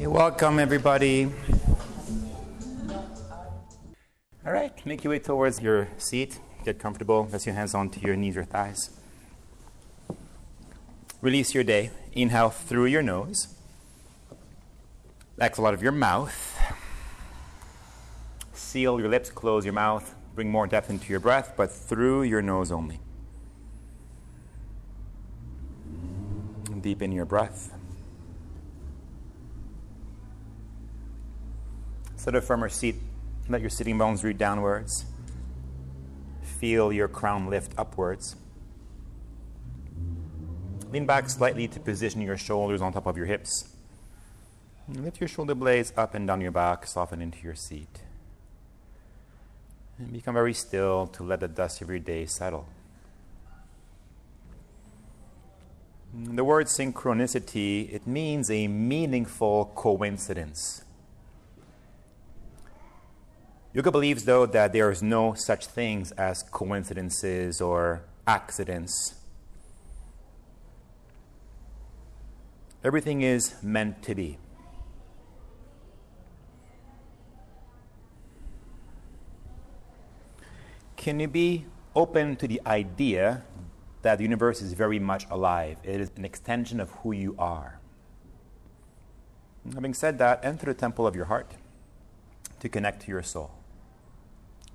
Okay, welcome everybody. All right, make your way towards your seat. Get comfortable. Press your hands onto your knees or thighs. Release your day. Inhale through your nose. Exhale out of your mouth. Seal your lips, close your mouth. Bring more depth into your breath, but through your nose only. Deepen your breath. Sit a firmer seat. Let your sitting bones root downwards. Feel your crown lift upwards. Lean back slightly to position your shoulders on top of your hips. lift your shoulder blades up and down your back, soften into your seat. And become very still to let the dust of your day settle. The word synchronicity, it means a meaningful coincidence. Yoga believes, though, that there is no such things as coincidences or accidents. Everything is meant to be. Can you be open to the idea that the universe is very much alive? It is an extension of who you are. Having said that, enter the temple of your heart to connect to your soul.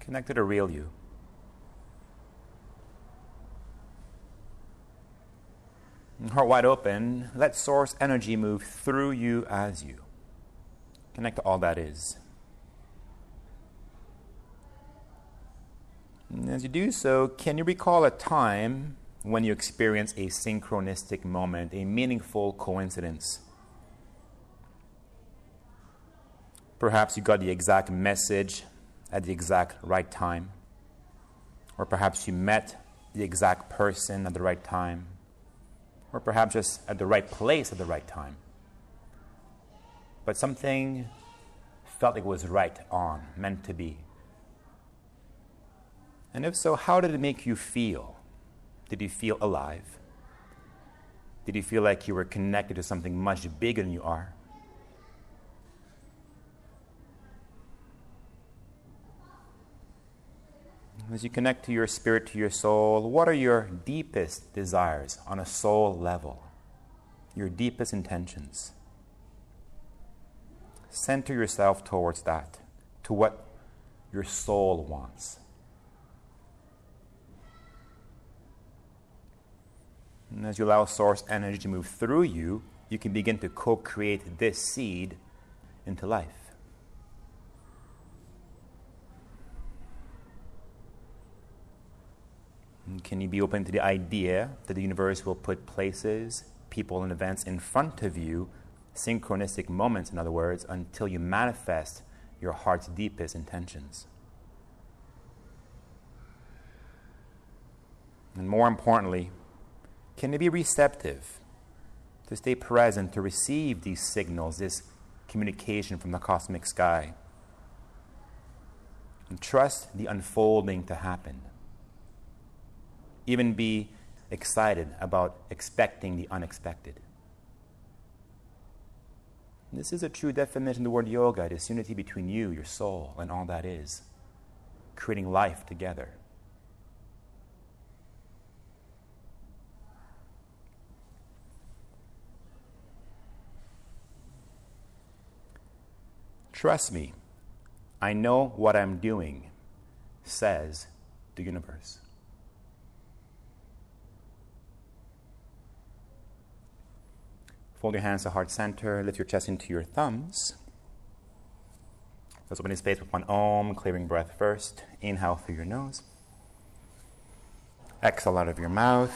Connect to the real you. Heart wide open, let source energy move through you as you. Connect to all that is. And as you do so, can you recall a time when you experience a synchronistic moment, a meaningful coincidence? Perhaps you got the exact message at the exact right time. Or perhaps you met the exact person at the right time. Or perhaps just at the right place at the right time. But something felt like it was right on, meant to be. And if so, how did it make you feel? Did you feel alive? Did you feel like you were connected to something much bigger than you are? As you connect to your spirit, to your soul, what are your deepest desires on a soul level? Your deepest intentions. Center yourself towards that, to what your soul wants. And as you allow source energy to move through you, you can begin to co create this seed into life. Can you be open to the idea that the universe will put places, people, and events in front of you, synchronistic moments, in other words, until you manifest your heart's deepest intentions? And more importantly, can you be receptive to stay present to receive these signals, this communication from the cosmic sky? And trust the unfolding to happen even be excited about expecting the unexpected. This is a true definition of the word yoga this unity between you, your soul, and all that is, creating life together. Trust me, I know what I'm doing, says the universe. Fold your hands to heart center. Lift your chest into your thumbs. Let's open your space with one om, clearing breath first. Inhale through your nose. Exhale out of your mouth.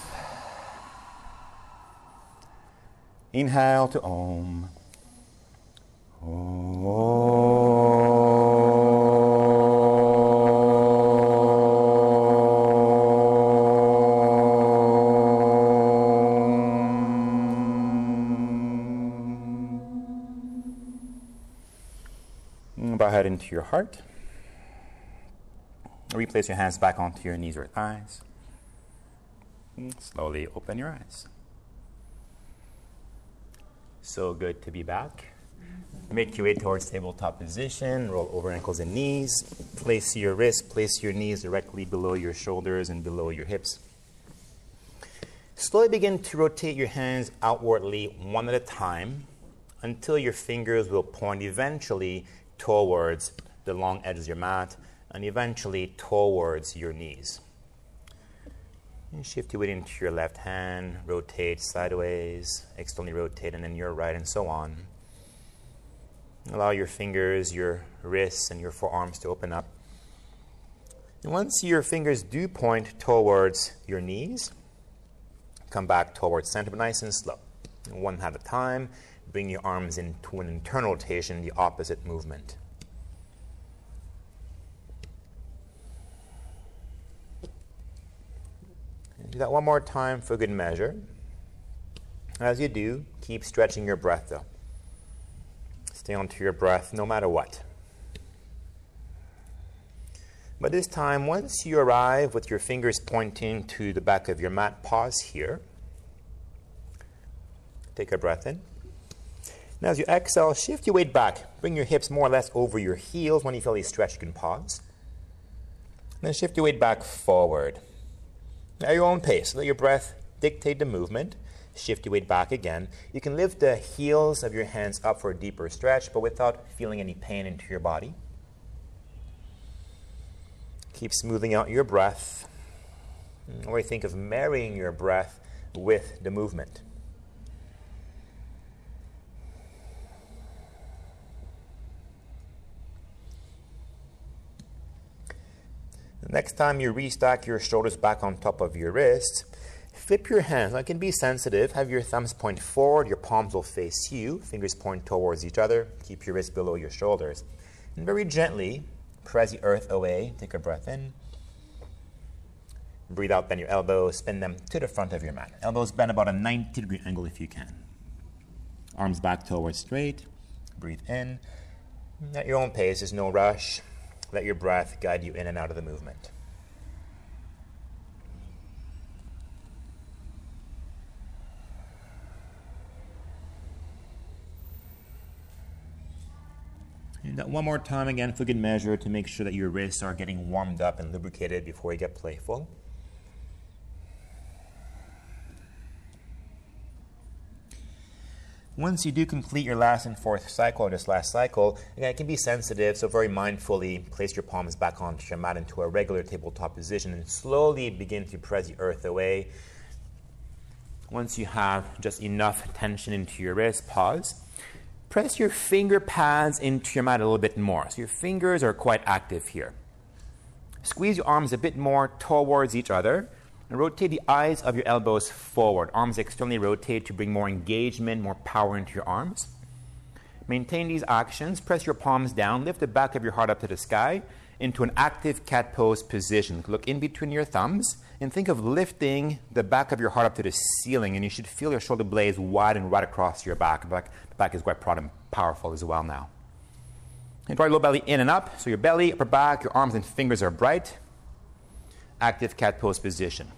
Inhale to. Om. Into your heart. Replace your hands back onto your knees or thighs. Slowly open your eyes. So good to be back. Make your way towards tabletop position. Roll over ankles and knees. Place your wrists, place your knees directly below your shoulders and below your hips. Slowly begin to rotate your hands outwardly one at a time until your fingers will point eventually towards the long edges of your mat and eventually towards your knees. And shift your weight into your left hand, rotate sideways, externally rotate, and then your right, and so on. Allow your fingers, your wrists, and your forearms to open up. And once your fingers do point towards your knees, Come back towards center, but nice and slow. One at a time. Bring your arms into an internal rotation, the opposite movement. do that one more time for good measure. As you do, keep stretching your breath though. Stay onto your breath no matter what. But this time, once you arrive with your fingers pointing to the back of your mat, pause here. Take a breath in. Now, as you exhale, shift your weight back. Bring your hips more or less over your heels. When you feel a stretch, you can pause. Then shift your weight back forward. At your own pace, let your breath dictate the movement. Shift your weight back again. You can lift the heels of your hands up for a deeper stretch, but without feeling any pain into your body. Keep smoothing out your breath. Or think of marrying your breath with the movement. The next time you restack your shoulders back on top of your wrists, flip your hands. Now, it can be sensitive. Have your thumbs point forward, your palms will face you, fingers point towards each other. Keep your wrists below your shoulders. And very gently, Press the earth away. Take a breath in. Breathe out, bend your elbows, spin them to the front of your mat. Elbows bend about a 90 degree angle if you can. Arms back towards straight. Breathe in. At your own pace, there's no rush. Let your breath guide you in and out of the movement. And one more time again if we can measure to make sure that your wrists are getting warmed up and lubricated before you get playful. Once you do complete your last and fourth cycle or this last cycle, again, it can be sensitive, so very mindfully place your palms back onto your mat into a regular tabletop position and slowly begin to press the earth away. Once you have just enough tension into your wrist, pause press your finger pads into your mat a little bit more. So your fingers are quite active here. Squeeze your arms a bit more towards each other rotate the eyes of your elbows forward. Arms externally rotate to bring more engagement, more power into your arms. Maintain these actions. Press your palms down. Lift the back of your heart up to the sky into an active cat pose position. Look in between your thumbs and think of lifting the back of your heart up to the ceiling. And you should feel your shoulder blades widen right across your back. The back, the back is quite proud and powerful as well now. And draw your low belly in and up. So your belly, upper back, your arms and fingers are bright. Active cat pose position.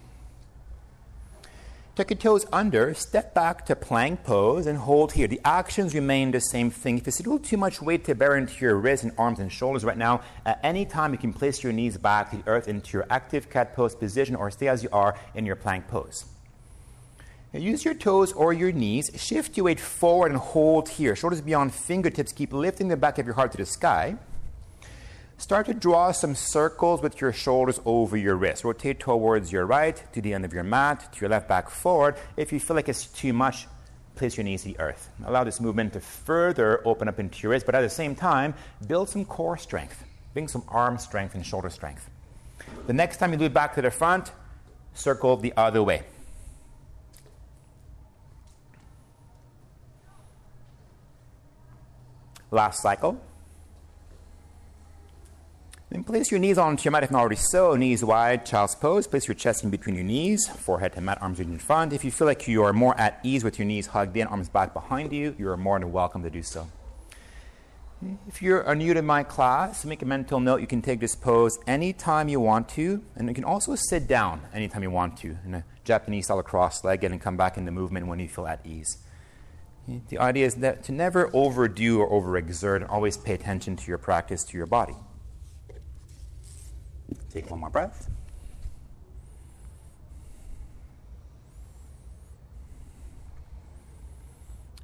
Tuck your toes under, step back to plank pose, and hold here. The actions remain the same thing. If it's a little too much weight to bear into your wrists and arms and shoulders right now, at any time you can place your knees back to the earth into your active cat pose position or stay as you are in your plank pose. Now use your toes or your knees, shift your weight forward and hold here. Shoulders beyond fingertips, keep lifting the back of your heart to the sky. Start to draw some circles with your shoulders over your wrists. Rotate towards your right, to the end of your mat, to your left back forward. If you feel like it's too much, place your knees to the earth. Allow this movement to further open up into your wrists, but at the same time, build some core strength. Bring some arm strength and shoulder strength. The next time you do it back to the front, circle the other way. Last cycle. Then place your knees onto your mat if not already so. Knees wide, child's pose. Place your chest in between your knees, forehead to mat, arms in front. If you feel like you are more at ease with your knees hugged in, arms back behind you, you are more than welcome to do so. If you're new to my class, make a mental note. You can take this pose anytime you want to, and you can also sit down anytime you want to in a Japanese style cross legged and come back into movement when you feel at ease. The idea is that to never overdo or overexert and always pay attention to your practice, to your body. Take one more breath.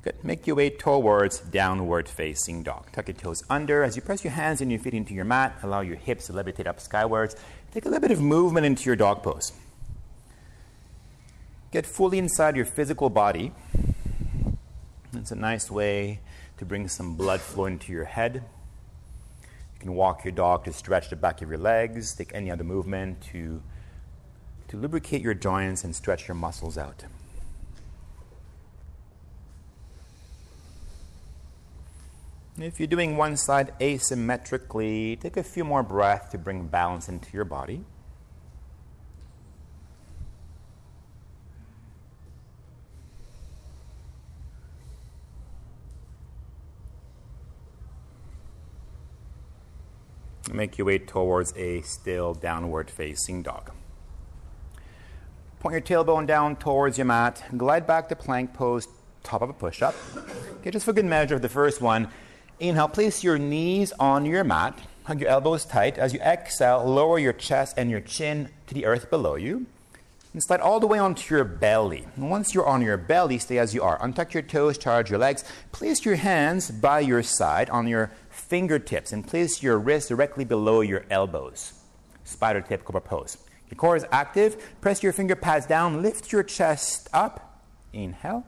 Good. Make your way towards downward facing dog. Tuck your toes under. As you press your hands and your feet into your mat, allow your hips to levitate up skywards. Take a little bit of movement into your dog pose. Get fully inside your physical body. It's a nice way to bring some blood flow into your head. You can walk your dog to stretch the back of your legs, take any other movement to, to lubricate your joints and stretch your muscles out. If you're doing one side asymmetrically, take a few more breaths to bring balance into your body. Make your way towards a still downward facing dog. Point your tailbone down towards your mat. Glide back to plank pose, top of a push up. Okay, just for good measure, of the first one, Inhale, place your knees on your mat, hug your elbows tight. As you exhale, lower your chest and your chin to the earth below you. And slide all the way onto your belly. And once you're on your belly, stay as you are. Untuck your toes, charge your legs. Place your hands by your side on your fingertips and place your wrists directly below your elbows. Spider tip cobra pose. Your core is active. Press your finger pads down. Lift your chest up. Inhale.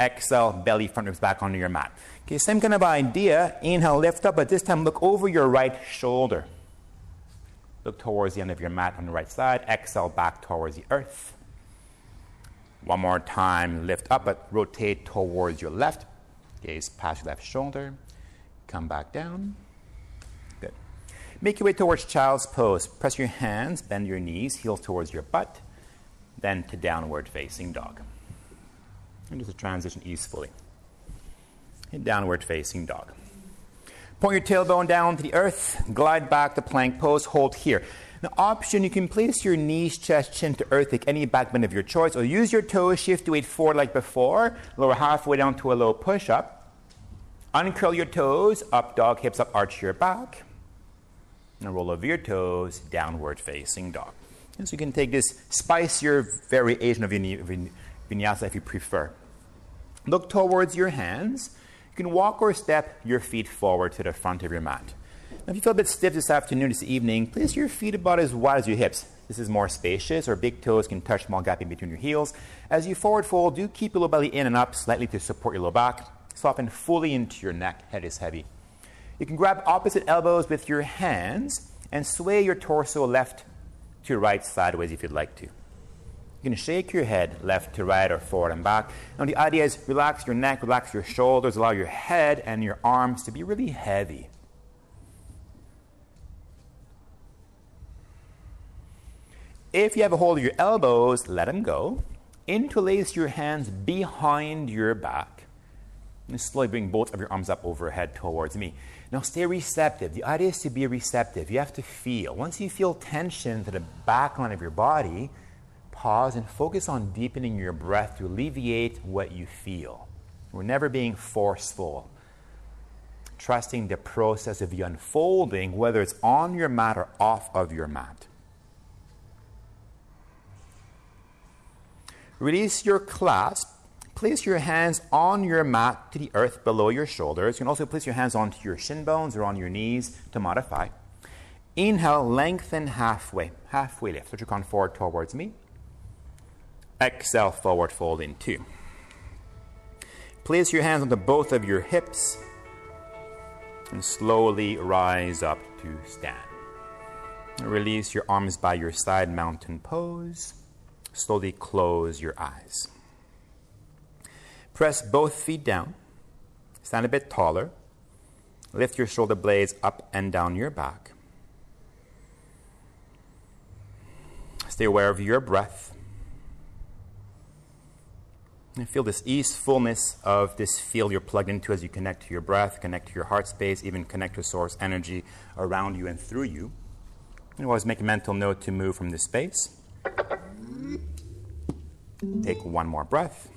Exhale, belly front ribs back onto your mat. Okay, same kind of idea. Inhale, lift up, but this time look over your right shoulder. Look towards the end of your mat on the right side. Exhale back towards the earth. One more time, lift up, but rotate towards your left. Gaze past your left shoulder. Come back down. Good. Make your way towards child's pose. Press your hands, bend your knees, heels towards your butt, then to downward facing dog. And just a transition easefully downward facing dog. Point your tailbone down to the earth, glide back to plank pose, hold here. The option, you can place your knees, chest, chin to earth, take any back bend of your choice, or use your toes, shift your weight forward like before, lower halfway down to a low push up. Uncurl your toes, up dog, hips up, arch your back. And roll over your toes, downward facing dog. And so you can take this spicier variation of vinyasa if you prefer. Look towards your hands you can walk or step your feet forward to the front of your mat. Now, if you feel a bit stiff this afternoon, this evening, place your feet about as wide as your hips. This is more spacious, or big toes can touch small gap in between your heels. As you forward fold, do keep your low belly in and up slightly to support your low back. Soften fully into your neck, head is heavy. You can grab opposite elbows with your hands and sway your torso left to right sideways if you'd like to. You can shake your head left to right or forward and back. Now, the idea is relax your neck, relax your shoulders, allow your head and your arms to be really heavy. If you have a hold of your elbows, let them go. Interlace your hands behind your back. And slowly bring both of your arms up overhead towards me. Now stay receptive. The idea is to be receptive. You have to feel. Once you feel tension to the back line of your body, pause and focus on deepening your breath to alleviate what you feel. We're never being forceful. Trusting the process of the unfolding, whether it's on your mat or off of your mat. Release your clasp. Place your hands on your mat to the earth below your shoulders. You can also place your hands onto your shin bones or on your knees to modify. Inhale, lengthen halfway. Halfway lift. So your come forward towards me. Exhale, forward fold in two. Place your hands onto both of your hips and slowly rise up to stand. Release your arms by your side, mountain pose. Slowly close your eyes. Press both feet down. Stand a bit taller. Lift your shoulder blades up and down your back. Stay aware of your breath. And feel this ease, fullness of this field you're plugged into as you connect to your breath, connect to your heart space, even connect to source energy around you and through you. And always make a mental note to move from this space. Take one more breath.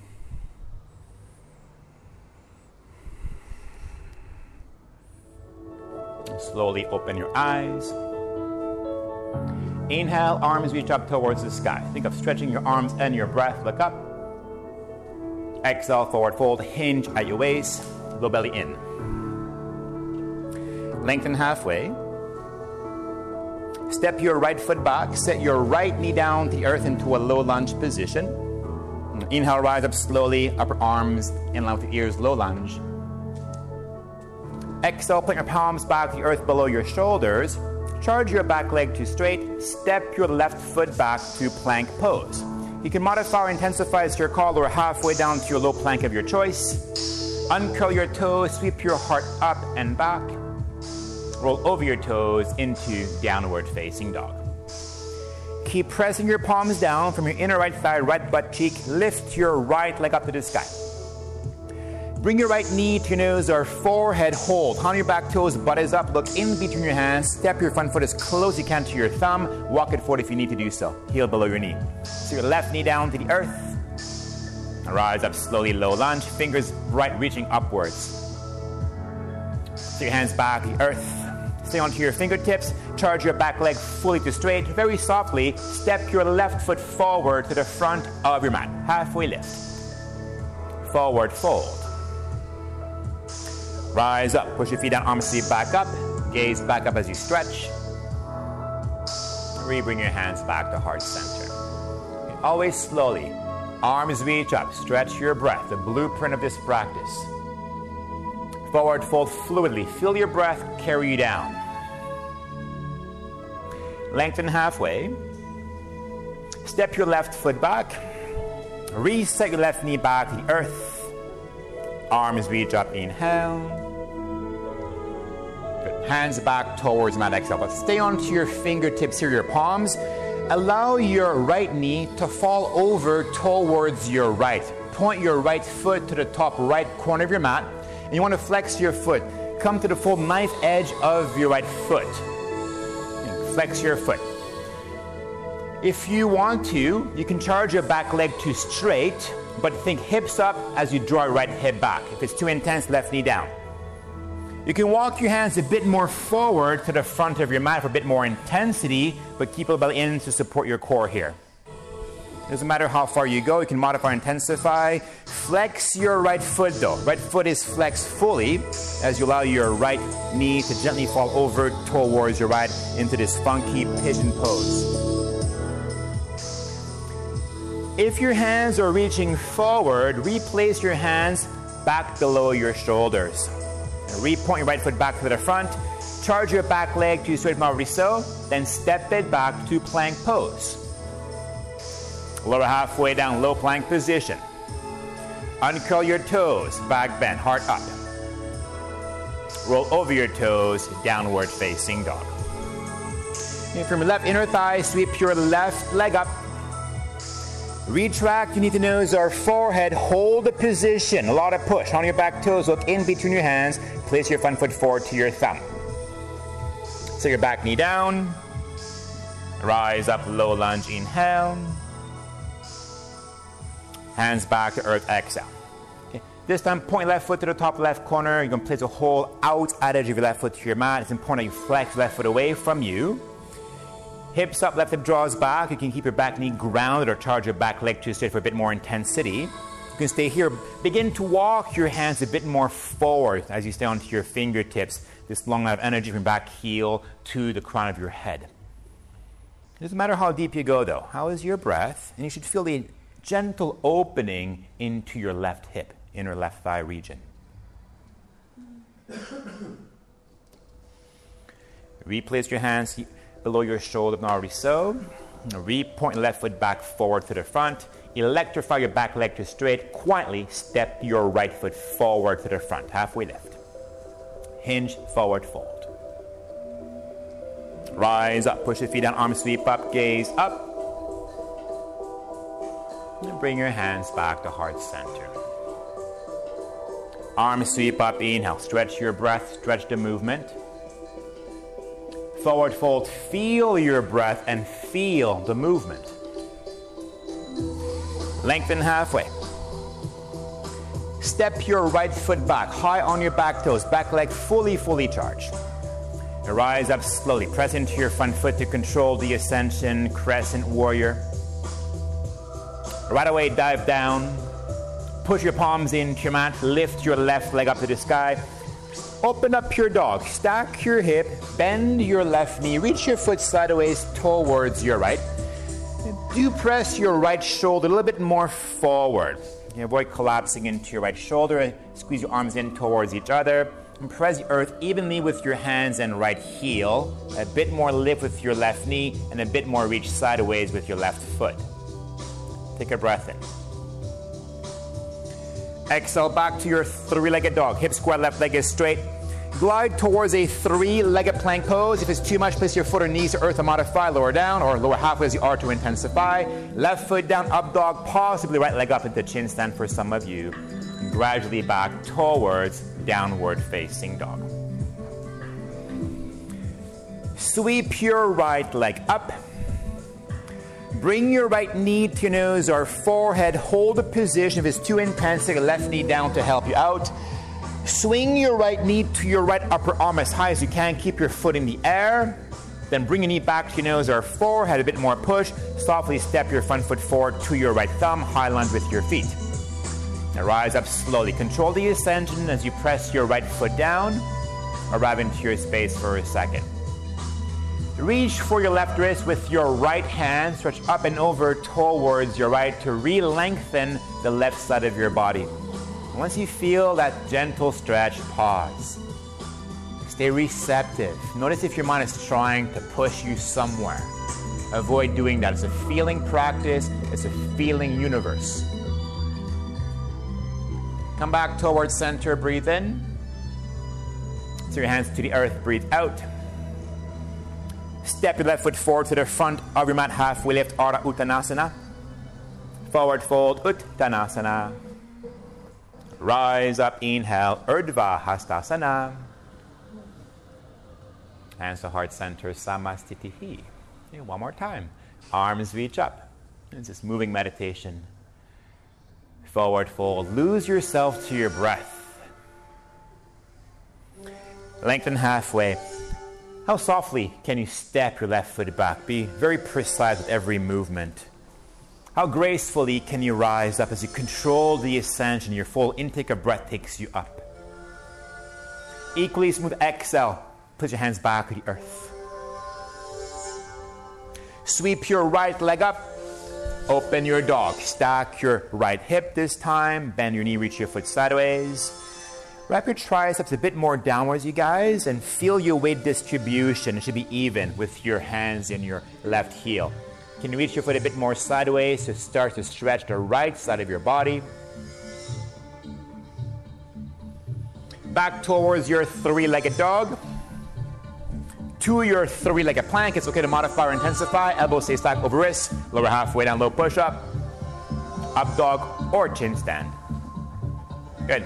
Slowly open your eyes. Inhale, arms reach up towards the sky. Think of stretching your arms and your breath. Look up. Exhale, forward fold, hinge at your waist, low belly in. Lengthen halfway. Step your right foot back, set your right knee down the earth into a low lunge position. Inhale, rise up slowly, upper arms in line with the ears, low lunge. Exhale, put your palms back to the earth below your shoulders. Charge your back leg to straight. Step your left foot back to plank pose. You can modify or intensify as your call or halfway down to your low plank of your choice. Uncurl your toes, sweep your heart up and back. Roll over your toes into downward facing dog. Keep pressing your palms down from your inner right thigh, right butt cheek. Lift your right leg up to the sky. Bring your right knee to your nose or forehead hold. On your back toes, butt is up. Look in between your hands. Step your front foot as close as you can to your thumb. Walk it forward if you need to do so. Heel below your knee. So your left knee down to the earth. Rise up slowly, low lunge. Fingers right reaching upwards. So your hands back to the earth. Stay onto your fingertips. Charge your back leg fully to straight. Very softly, step your left foot forward to the front of your mat. Halfway lift. Forward fold. Rise up. Push your feet down, arms sweep back up. Gaze back up as you stretch. Rebring your hands back to heart center. Always slowly. Arms reach up. Stretch your breath. The blueprint of this practice. Forward fold fluidly. Feel your breath carry you down. Lengthen halfway. Step your left foot back. Reset your left knee back to the earth. Arms reach up. Inhale. Hands back towards mat exhale. But stay onto your fingertips here, your palms. Allow your right knee to fall over towards your right. Point your right foot to the top right corner of your mat. And you want to flex your foot. Come to the full knife edge of your right foot. And flex your foot. If you want to, you can charge your back leg to straight, but think hips up as you draw your right hip back. If it's too intense, left knee down. You can walk your hands a bit more forward to the front of your mat for a bit more intensity, but keep a belly in to support your core here. Doesn't matter how far you go, you can modify intensify. Flex your right foot though. Right foot is flexed fully as you allow your right knee to gently fall over towards your right into this funky pigeon pose. If your hands are reaching forward, replace your hands back below your shoulders. Repoint your right foot back to the front. Charge your back leg to straight Mauriceau. Then step it back to plank pose. Lower halfway down, low plank position. Uncurl your toes, back bend, heart up. Roll over your toes, downward facing dog. And from your left inner thigh, sweep your left leg up. Retract, you need to nose our forehead, hold the position, a lot of push on your back toes, look in between your hands, place your front foot forward to your thumb. So your back knee down, rise up, low lunge, inhale. Hands back to earth, exhale. Okay. This time, point left foot to the top left corner. You're going to place a whole out edge of your left foot to your mat. It's important that you flex left foot away from you. Hips up, left hip draws back. You can keep your back knee grounded or charge your back leg to straight for a bit more intensity. You can stay here. Begin to walk your hands a bit more forward as you stay onto your fingertips. This long line of energy from back heel to the crown of your head. It doesn't matter how deep you go, though. How is your breath? And you should feel the gentle opening into your left hip, inner left thigh region. Replace your hands below your shoulder, already so. Repoint left foot back forward to the front. Electrify your back leg to straight. Quietly step your right foot forward to the front, halfway lift. Hinge, forward fold. Rise up, push your feet down, arms sweep up, gaze up. And bring your hands back to heart center. Arms sweep up, inhale. Stretch your breath, stretch the movement forward fold, feel your breath and feel the movement. Lengthen halfway. Step your right foot back, high on your back toes, back leg fully, fully charged. rise up slowly. Press into your front foot to control the ascension, crescent warrior. Right away, dive down. Push your palms into your mat. Lift your left leg up to the sky. Open up your dog. Stack your hip. Bend your left knee. Reach your foot sideways towards your right. Do press your right shoulder a little bit more forward. You avoid collapsing into your right shoulder. Squeeze your arms in towards each other. And press the earth evenly with your hands and right heel. A bit more lift with your left knee, and a bit more reach sideways with your left foot. Take a breath in. Exhale back to your three legged dog. Hip square, left leg is straight. Glide towards a three legged plank pose. If it's too much, place your foot or knees to earth to modify, lower down, or lower halfway as you are to intensify. Left foot down, up dog, possibly right leg up into chin stand for some of you. Gradually back towards downward facing dog. Sweep your right leg up. Bring your right knee to your nose or forehead. Hold the position. If it's too intense, take a left knee down to help you out. Swing your right knee to your right upper arm as high as you can. Keep your foot in the air. Then bring your knee back to your nose or forehead, a bit more push. Softly step your front foot forward to your right thumb. High lunge with your feet. Now rise up slowly. Control the ascension as you press your right foot down. Arrive into your space for a second. Reach for your left wrist with your right hand. Stretch up and over towards your right to re lengthen the left side of your body. Once you feel that gentle stretch, pause. Stay receptive. Notice if your mind is trying to push you somewhere. Avoid doing that. It's a feeling practice, it's a feeling universe. Come back towards center, breathe in. So your hands to the earth, breathe out. Step your left foot forward to the front of your mat, halfway lift, Ardha Uttanasana. Forward fold, Uttanasana. Rise up, inhale, Urdhva Hastasana. Hands to heart center, Samastitihi. Okay, one more time. Arms reach up. It's this moving meditation. Forward fold. Lose yourself to your breath. Lengthen halfway. How softly can you step your left foot back? Be very precise with every movement. How gracefully can you rise up as you control the ascension? Your full intake of breath takes you up. Equally smooth exhale. Put your hands back to the earth. Sweep your right leg up. Open your dog. Stack your right hip this time. Bend your knee, reach your foot sideways. Wrap your triceps a bit more downwards, you guys, and feel your weight distribution. It should be even with your hands in your left heel. Can reach your foot a bit more sideways to start to stretch the right side of your body? Back towards your three legged dog. To your three legged plank. It's okay to modify or intensify. Elbows stay stacked over wrists. Lower halfway down, low push up. Up dog or chin stand. Good.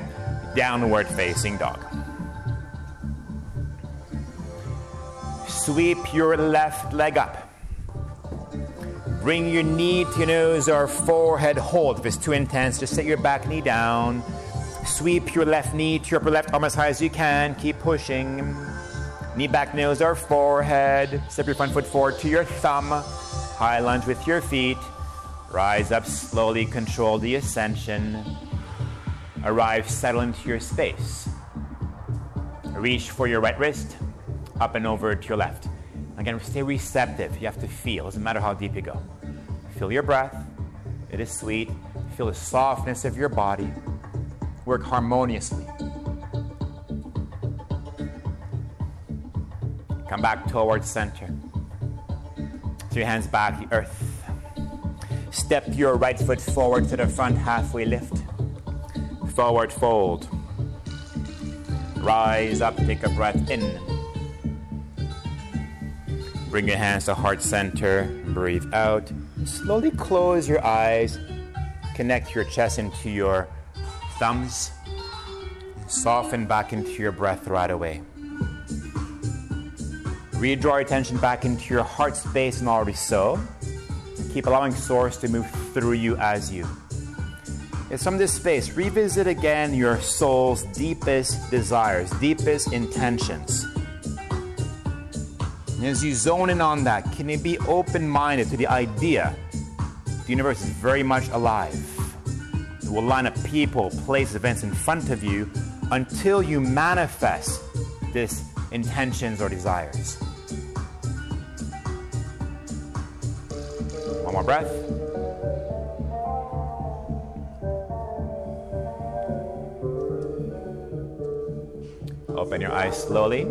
Downward facing dog. Sweep your left leg up. Bring your knee to your nose or forehead. Hold. If it's too intense, just set your back knee down. Sweep your left knee to your upper left arm as high as you can. Keep pushing. Knee back, nose or forehead. Step your front foot forward to your thumb. High lunge with your feet. Rise up slowly. Control the ascension. Arrive, settle into your space. Reach for your right wrist. Up and over to your left. Again, stay receptive. You have to feel. It Doesn't matter how deep you go. Feel your breath. It is sweet. Feel the softness of your body. Work harmoniously. Come back towards center. So your hands back earth. Step your right foot forward to the front, halfway lift. Forward fold. Rise up, take a breath in. Bring your hands to heart center. Breathe out. Slowly close your eyes. Connect your chest into your thumbs. Soften back into your breath right away. Redraw your attention back into your heart space and already so. Keep allowing Source to move through you as you. It's from this space, revisit again your soul's deepest desires, deepest intentions. And as you zone in on that, can you be open minded to the idea the universe is very much alive? It will line up people, place, events in front of you until you manifest this intentions or desires. One more breath. Open your eyes slowly.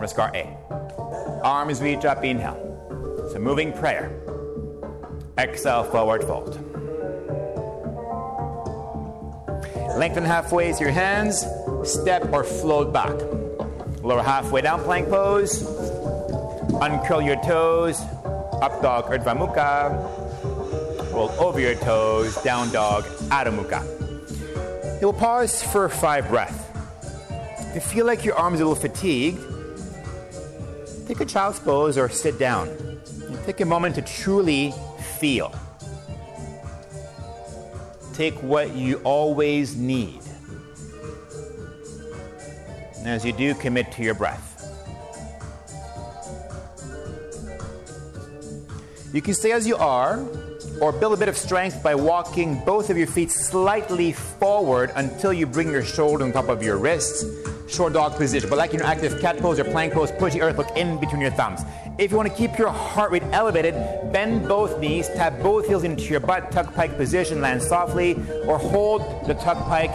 Namaskar A. Arms reach up, inhale. It's a moving prayer. Exhale, forward fold. Lengthen halfway to your hands, step or float back. Lower halfway down, plank pose. Uncurl your toes, up dog, Urdhva Mukha. Roll over your toes, down dog, Adho Mukha. You will pause for five breaths. If you feel like your arms are a little fatigued, take a child's pose or sit down. And take a moment to truly feel. Take what you always need. And as you do, commit to your breath. You can stay as you are, or build a bit of strength by walking both of your feet slightly forward until you bring your shoulder on top of your wrists. Short dog position. But like your active cat pose or plank pose, push the earth, look in between your thumbs. If you want to keep your heart rate elevated, bend both knees, tap both heels into your butt, tuck pike position, land softly, or hold the tuck pike.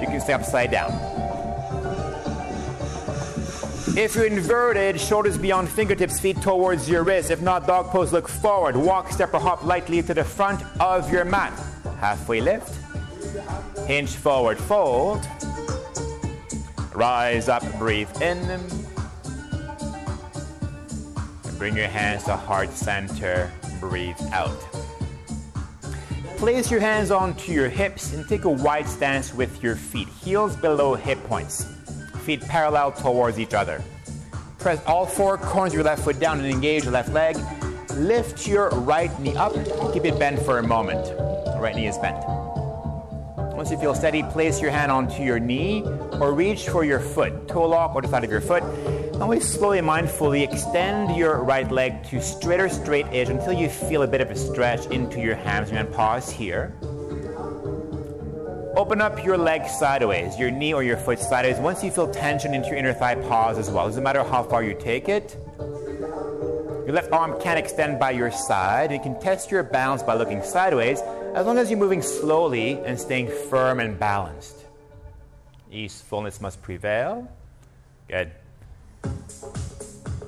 You can stay upside down. If you're inverted, shoulders beyond fingertips, feet towards your wrists. If not, dog pose, look forward. Walk, step, or hop lightly to the front of your mat. Halfway lift. Hinge forward, fold. Rise up, breathe in. And bring your hands to heart center, breathe out. Place your hands onto your hips and take a wide stance with your feet, heels below hip points feet parallel towards each other. Press all four corners of your left foot down and engage your left leg. Lift your right knee up. Keep it bent for a moment. right knee is bent. Once you feel steady, place your hand onto your knee or reach for your foot, toe lock or the side of your foot. Always slowly mindfully extend your right leg to straighter straight edge until you feel a bit of a stretch into your hamstring and pause here. Open up your leg sideways, your knee or your foot sideways. Once you feel tension into your inner thigh, pause as well. Doesn't matter how far you take it. Your left arm can extend by your side. You can test your balance by looking sideways as long as you're moving slowly and staying firm and balanced. Easefulness must prevail. Good.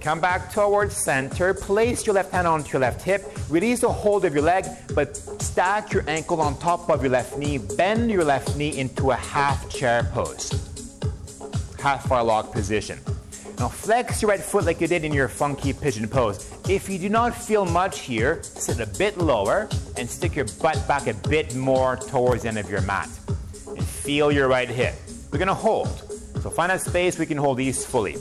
Come back towards center. Place your left hand onto your left hip. Release the hold of your leg, but stack your ankle on top of your left knee. Bend your left knee into a half chair pose. Half far position. Now flex your right foot like you did in your funky pigeon pose. If you do not feel much here, sit a bit lower and stick your butt back a bit more towards the end of your mat. And feel your right hip. We're gonna hold. So find a space we can hold these fully.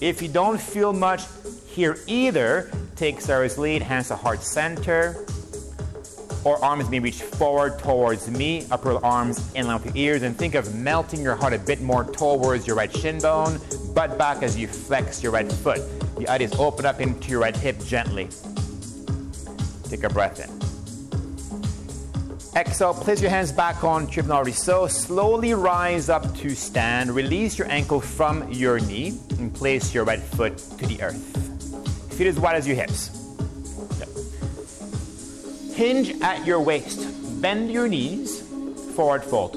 If you don't feel much here either, take Sarah's lead, hands to heart center, or arms may reach forward towards me, upper arms in line with your ears, and think of melting your heart a bit more towards your right shin bone, butt back as you flex your right foot. The idea is open up into your right hip gently. Take a breath in. Exhale, place your hands back on already so. Slowly rise up to stand. Release your ankle from your knee and place your right foot to the earth. Feet as wide as your hips. Hinge at your waist. Bend your knees. Forward fold.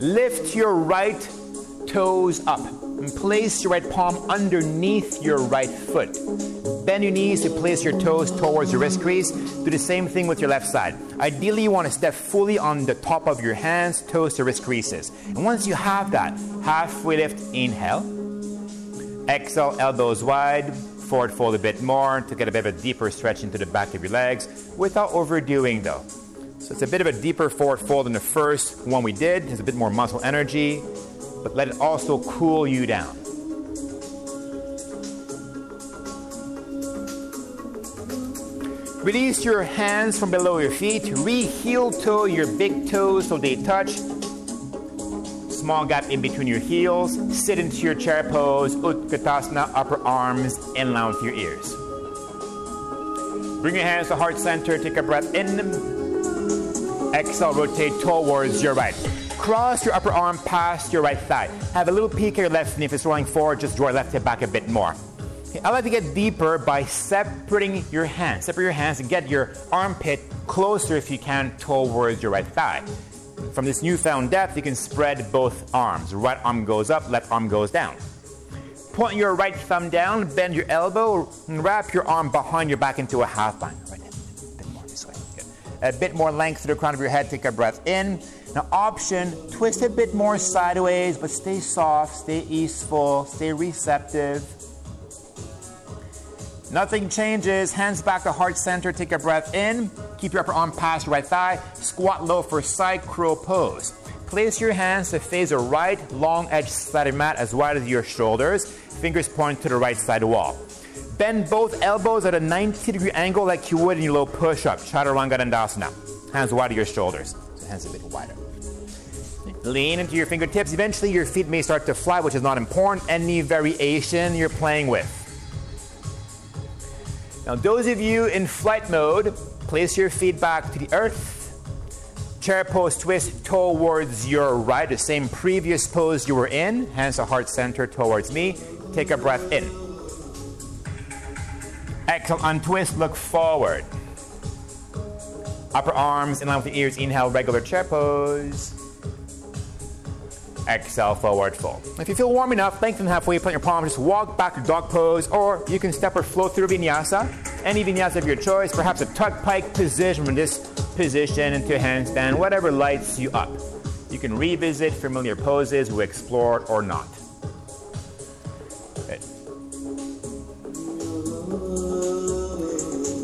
Lift your right toes up and place your right palm underneath your right foot. Bend your knees to place your toes towards your wrist crease. Do the same thing with your left side. Ideally, you want to step fully on the top of your hands, toes to wrist creases. And once you have that, halfway lift, inhale. Exhale, elbows wide. Forward fold a bit more to get a bit of a deeper stretch into the back of your legs without overdoing though. So it's a bit of a deeper forward fold than the first one we did. There's a bit more muscle energy, but let it also cool you down. Release your hands from below your feet. Re heel toe your big toes so they touch. Small gap in between your heels. Sit into your chair pose, Utkatasana, upper arms and with your ears. Bring your hands to heart center, take a breath in. Exhale, rotate towards your right. Cross your upper arm past your right thigh. Have a little peek at your left knee. If it's rolling forward, just draw your left hip back a bit more. Okay, I like to get deeper by separating your hands. Separate your hands and get your armpit closer if you can towards your right thigh. From this newfound depth, you can spread both arms. Right arm goes up, left arm goes down. Point your right thumb down, bend your elbow, and wrap your arm behind your back into a half bind. Right, a bit more this way. Good. A bit more length to the crown of your head. Take a breath in. Now, option, twist a bit more sideways, but stay soft, stay easeful, stay receptive. Nothing changes. Hands back to heart center. Take a breath in. Keep your upper arm past your right thigh. Squat low for side crow pose. Place your hands to face the right long edge side of mat as wide as your shoulders. Fingers point to the right side wall. Bend both elbows at a 90 degree angle like you would in your low push up. Chaturanga Dandasana. Hands wide of your shoulders. So hands a bit wider. Lean into your fingertips. Eventually, your feet may start to fly, which is not important. Any variation you're playing with. Now, those of you in flight mode, place your feet back to the earth. Chair pose twist towards your right, the same previous pose you were in. Hands to heart center towards me. Take a breath in. Exhale, untwist, look forward. Upper arms in line with the ears. Inhale, regular chair pose. Exhale, forward fold. If you feel warm enough, lengthen halfway, plant your palms, just walk back to dog pose, or you can step or flow through vinyasa. Any vinyasa of your choice, perhaps a tuck pike position from this position into a handstand, whatever lights you up. You can revisit familiar poses we explored or not.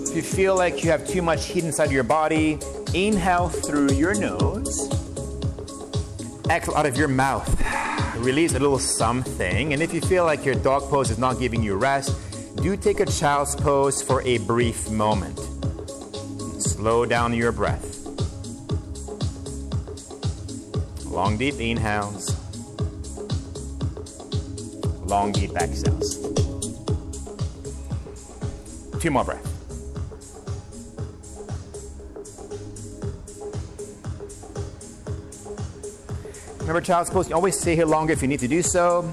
If you feel like you have too much heat inside of your body, inhale through your nose exhale out of your mouth. Release a little something. And if you feel like your dog pose is not giving you rest, do take a child's pose for a brief moment. Slow down your breath. Long, deep inhales. Long, deep exhales. Two more breaths. Remember, child's pose, you always stay here longer if you need to do so.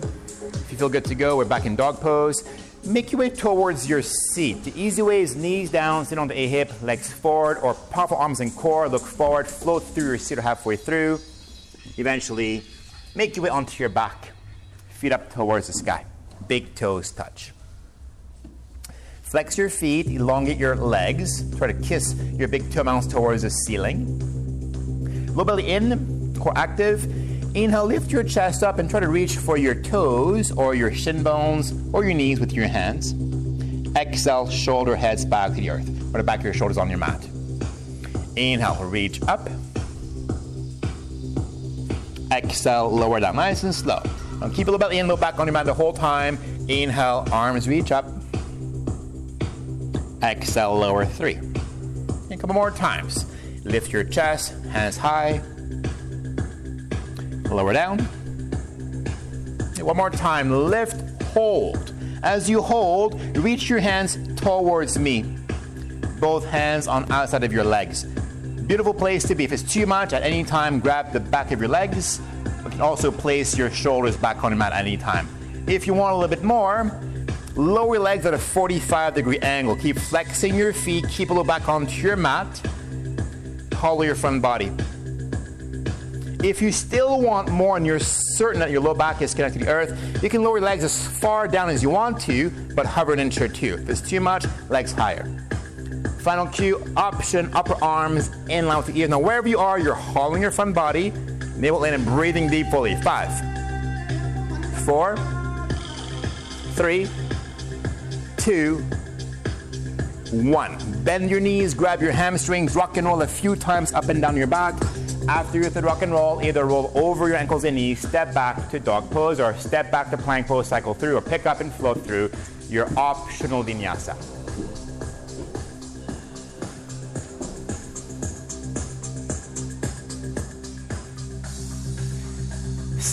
If you feel good to go, we're back in dog pose. Make your way towards your seat. The easy way is knees down, sit on the A hip, legs forward, or powerful arms and core. Look forward, float through your seat or halfway through. Eventually, make your way onto your back. Feet up towards the sky. Big toes touch. Flex your feet, elongate your legs. Try to kiss your big toe mounts towards the ceiling. Low belly in, core active. Inhale, lift your chest up and try to reach for your toes or your shin bones or your knees with your hands. Exhale, shoulder heads back to the earth, or the back of your shoulders on your mat. Inhale, reach up. Exhale, lower down nice and slow. Now keep a little belly in, low back on your mat the whole time. Inhale, arms reach up. Exhale, lower three. And a couple more times. Lift your chest, hands high. Lower down. One more time. Lift, hold. As you hold, reach your hands towards me. Both hands on outside of your legs. Beautiful place to be. If it's too much, at any time, grab the back of your legs. You can also place your shoulders back on your mat at any time. If you want a little bit more, lower your legs at a 45 degree angle. Keep flexing your feet. Keep a little back onto your mat. Hollow your front body. If you still want more and you're certain that your low back is connected to the earth, you can lower your legs as far down as you want to, but hover an inch or two. If it's too much, legs higher. Final cue, option, upper arms in line with the ears. Now, wherever you are, you're hauling your front body, navel land and breathing deep fully. Five, four, three, two, one. Bend your knees, grab your hamstrings, rock and roll a few times up and down your back. After you hit the rock and roll, either roll over your ankles and knees, step back to dog pose, or step back to plank pose, cycle through, or pick up and float through your optional vinyasa.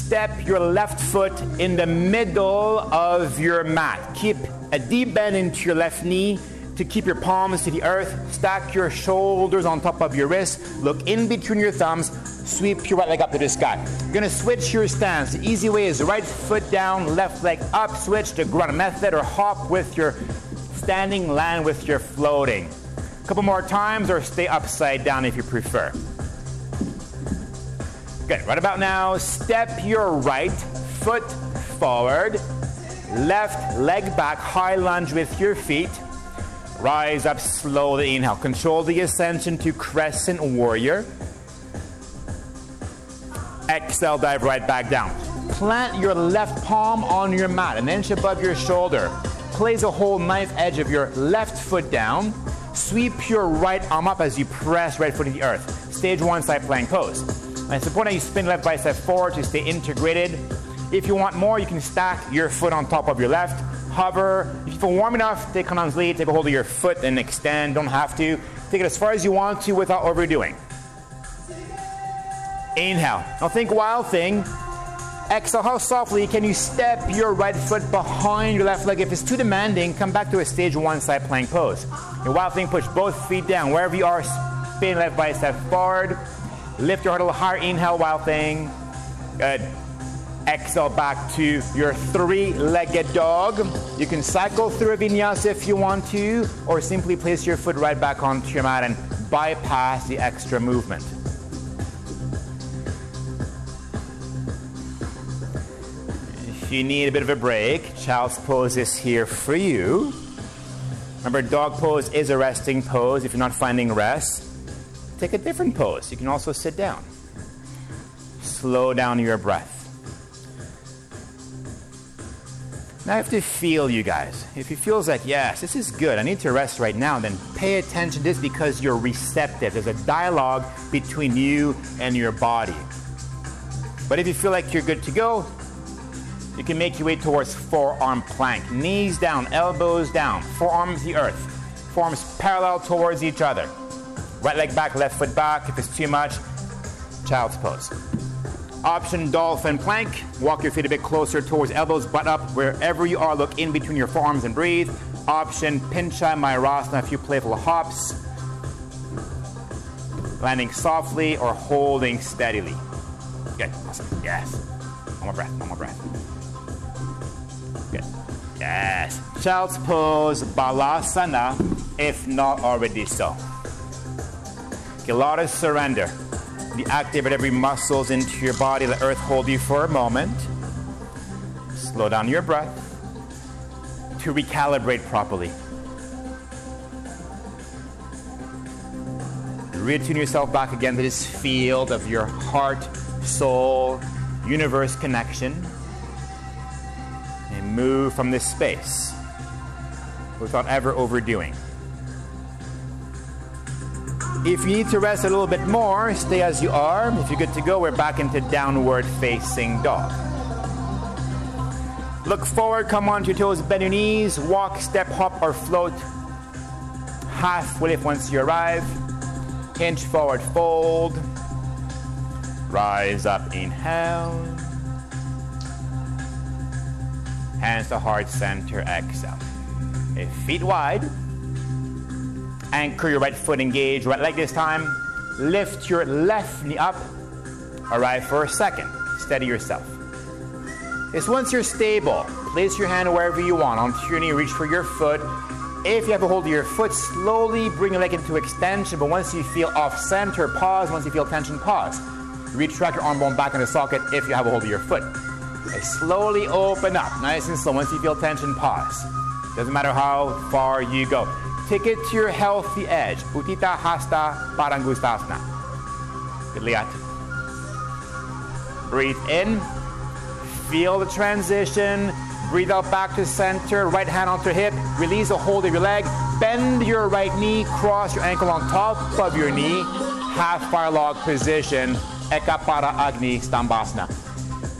step your left foot in the middle of your mat. Keep a deep bend into your left knee to keep your palms to the earth. Stack your shoulders on top of your wrists. Look in between your thumbs. Sweep your right leg up to the sky. You're gonna switch your stance. The easy way is right foot down, left leg up. Switch to grunt method or hop with your standing, land with your floating. A couple more times or stay upside down if you prefer. Good. Right about now, step your right foot forward, left leg back, high lunge with your feet. Rise up slowly. Inhale. Control the ascension to crescent warrior. Exhale, dive right back down. Plant your left palm on your mat, an inch above your shoulder. Place a whole knife edge of your left foot down. Sweep your right arm up as you press right foot to the earth. Stage one side plank pose. And it's important you spin left bicep forward to stay integrated. If you want more, you can stack your foot on top of your left. Hover. If you feel warm enough, take Kanan's lead, take a hold of your foot and extend. Don't have to. Take it as far as you want to without overdoing. Inhale. Now think wild thing. Exhale, how softly can you step your right foot behind your left leg? If it's too demanding, come back to a stage one side plank pose. Your wild thing, push both feet down. Wherever you are, spin left bicep forward. Lift your heart a little higher. Inhale, wild thing. Good. Exhale back to your three legged dog. You can cycle through a vinyasa if you want to, or simply place your foot right back onto your mat and bypass the extra movement. If you need a bit of a break, child's pose is here for you. Remember, dog pose is a resting pose. If you're not finding rest, take a different pose. You can also sit down. Slow down your breath. Now I have to feel you guys. If it feels like, yes, this is good, I need to rest right now, then pay attention to this because you're receptive. There's a dialogue between you and your body. But if you feel like you're good to go, you can make your way towards forearm plank. Knees down, elbows down, forearms the earth. Forearms parallel towards each other. Right leg back, left foot back. If it's too much, child's pose. Option dolphin plank. Walk your feet a bit closer towards elbows, butt up. Wherever you are, look in between your forearms and breathe. Option pincha mayurasana, a few playful hops. Landing softly or holding steadily. Good. Awesome. Yes. One more breath. One more breath. Good. Yes. Child's pose, balasana, if not already so. A lot of surrender. You activate every muscles into your body. Let earth hold you for a moment. Slow down your breath to recalibrate properly. Retune yourself back again to this field of your heart, soul, universe connection. And move from this space without ever overdoing. If you need to rest a little bit more, stay as you are. If you're good to go, we're back into downward facing dog. Look forward, come onto your toes, bend your knees, walk, step, hop, or float. Half lift once you arrive. Inch forward, fold. Rise up, inhale. Hands to heart center, exhale. Okay, feet wide. Anchor your right foot engaged, right leg this time. Lift your left knee up. Arrive for a second. Steady yourself. It's once you're stable, place your hand wherever you want. Onto your knee, reach for your foot. If you have a hold of your foot, slowly bring your leg into extension. But once you feel off center, pause. Once you feel tension, pause. Retract your arm bone back in the socket if you have a hold of your foot. Okay, slowly open up, nice and slow. Once you feel tension, pause. Doesn't matter how far you go. Take it to your healthy edge. Utthita Hasta Padangusthasana. Good. Breathe in. Feel the transition. Breathe out back to center. Right hand onto hip. Release the hold of your leg. Bend your right knee. Cross your ankle on top of your knee. Half fire log position. Ekapada Agni Stambhasana.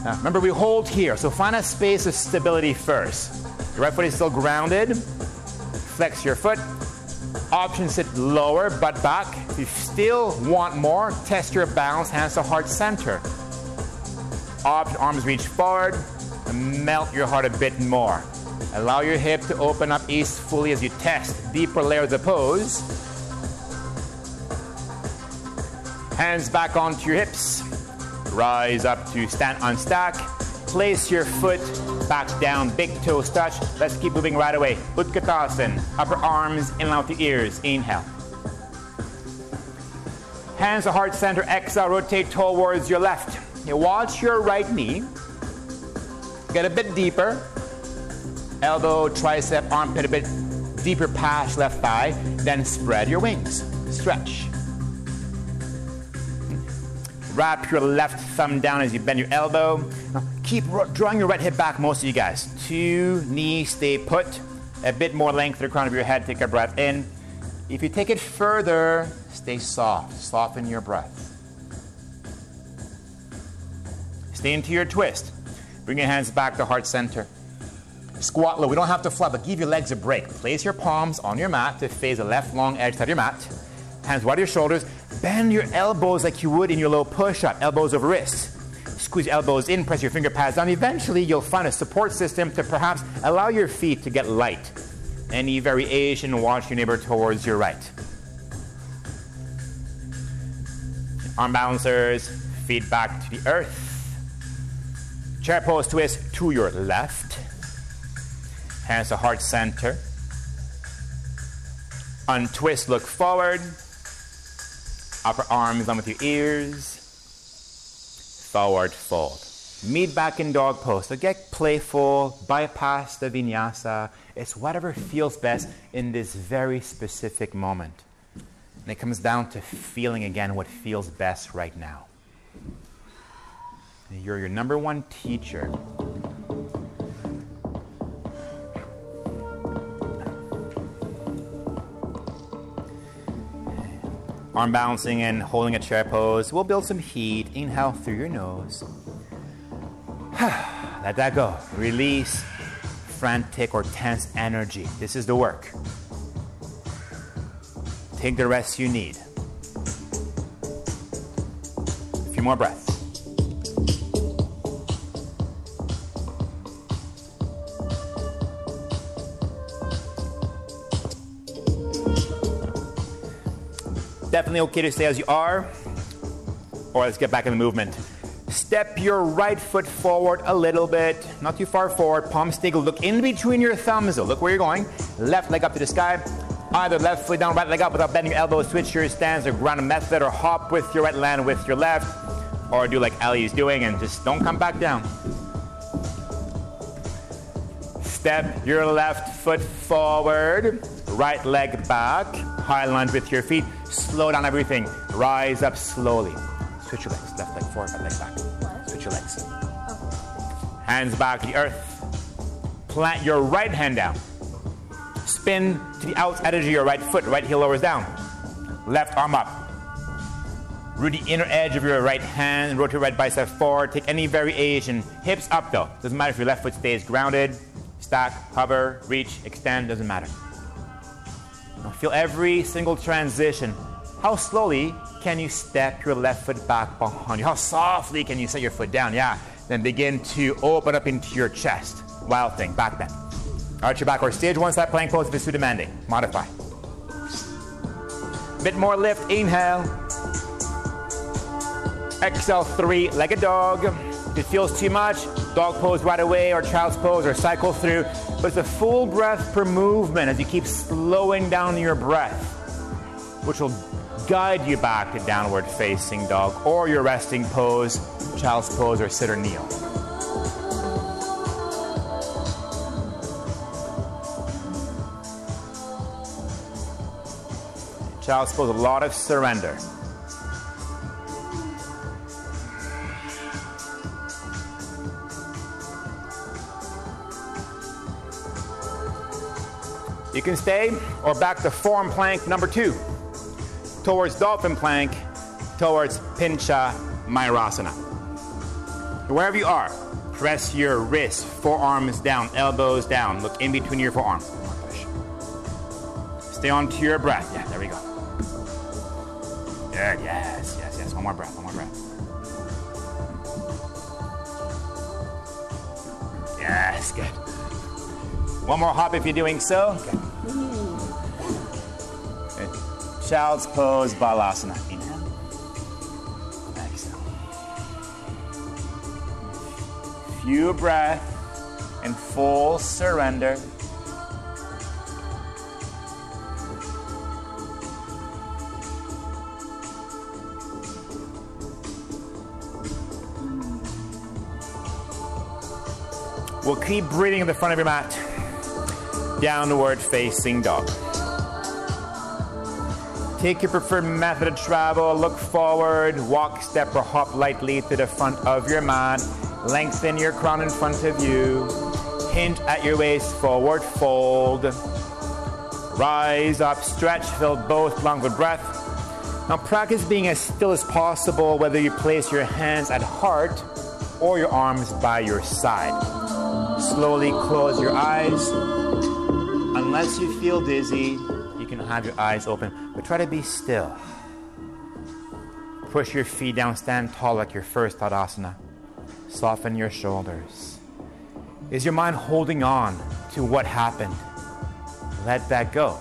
Now, remember, we hold here, so find a space of stability first. Your right foot is still grounded. Flex your foot. Option sit lower, butt back. If you still want more, test your balance, hands to heart center. Opposite arms reach forward melt your heart a bit more. Allow your hip to open up east fully as you test deeper layers of pose. Hands back onto your hips. Rise up to stand on stack. Place your foot back down, big toes touch. Let's keep moving right away. Utkatasana, upper arms in with the ears. Inhale. Hands to heart center, exhale, rotate towards your left. You watch your right knee. Get a bit deeper. Elbow, tricep, armpit a bit deeper past left thigh. Then spread your wings. Stretch. Wrap your left thumb down as you bend your elbow. Now keep drawing your right hip back, most of you guys. Two knees stay put. A bit more length to the crown of your head. Take a breath in. If you take it further, stay soft. Soften your breath. Stay into your twist. Bring your hands back to heart center. Squat low. We don't have to fly, but give your legs a break. Place your palms on your mat to face the left long edge of your mat. Hands wide your shoulders. Bend your elbows like you would in your low push up, elbows over wrists. Squeeze elbows in, press your finger pads down. Eventually, you'll find a support system to perhaps allow your feet to get light. Any variation, watch your neighbor towards your right. Arm balancers, feet back to the earth. Chair pose twist to your left. Hands to heart center. Untwist, look forward. Upper arms on with your ears. Forward fold. Meet back in dog pose. So get playful, bypass the vinyasa. It's whatever feels best in this very specific moment. And it comes down to feeling again what feels best right now. You're your number one teacher. Arm balancing and holding a chair pose. We'll build some heat. Inhale through your nose. Let that go. Release frantic or tense energy. This is the work. Take the rest you need. A few more breaths. Definitely okay to stay as you are, or let's get back in the movement. Step your right foot forward a little bit, not too far forward. Palm stick, look in between your thumbs. Look where you're going. Left leg up to the sky. Either left foot down, right leg up without bending your elbows. Switch your stance or ground method, or hop with your right land with your left, or do like Ali is doing and just don't come back down. Step your left foot forward, right leg back, high lunge with your feet. Slow down everything. Rise up slowly. Switch your legs. Left leg forward, right leg back. Switch your legs. Oh. Hands back to the earth. Plant your right hand down. Spin to the outside edge of your right foot. Right heel lowers down. Left arm up. Root the inner edge of your right hand. Rotate your right bicep forward. Take any variation. Hips up though. Doesn't matter if your left foot stays grounded. Stack, hover, reach, extend. Doesn't matter. Feel every single transition. How slowly can you step your left foot back behind you? How softly can you set your foot down? Yeah. Then begin to open up into your chest. Wild thing, back bend. Arch your back or stage one side plank pose if it's too demanding. Modify. Bit more lift, inhale. Exhale, three, legged dog. If it feels too much, dog pose right away or child's pose or cycle through. But it's a full breath per movement as you keep slowing down your breath, which will guide you back to downward facing dog or your resting pose, child's pose, or sit or kneel. Child's pose, a lot of surrender. You can stay or back to form plank number two towards dolphin plank, towards pincha mayurasana. Wherever you are, press your wrists, forearms down, elbows down. Look in between your forearms. Stay on to your breath. Yeah, there we go. Good. Yes, yes, yes. One more breath. One more breath. Nice, good. One more hop if you're doing so. Child's pose, Balasana. Inhale. Exhale. Few breath and full surrender. We'll keep breathing in the front of your mat. Downward facing dog. Take your preferred method of travel. Look forward, walk, step, or hop lightly to the front of your mat. Lengthen your crown in front of you. Hinge at your waist, forward fold. Rise up, stretch, fill both lungs with breath. Now practice being as still as possible, whether you place your hands at heart or your arms by your side. Slowly close your eyes. Unless you feel dizzy, you can have your eyes open, but try to be still. Push your feet down, stand tall like your first Tadasana. Soften your shoulders. Is your mind holding on to what happened? Let that go.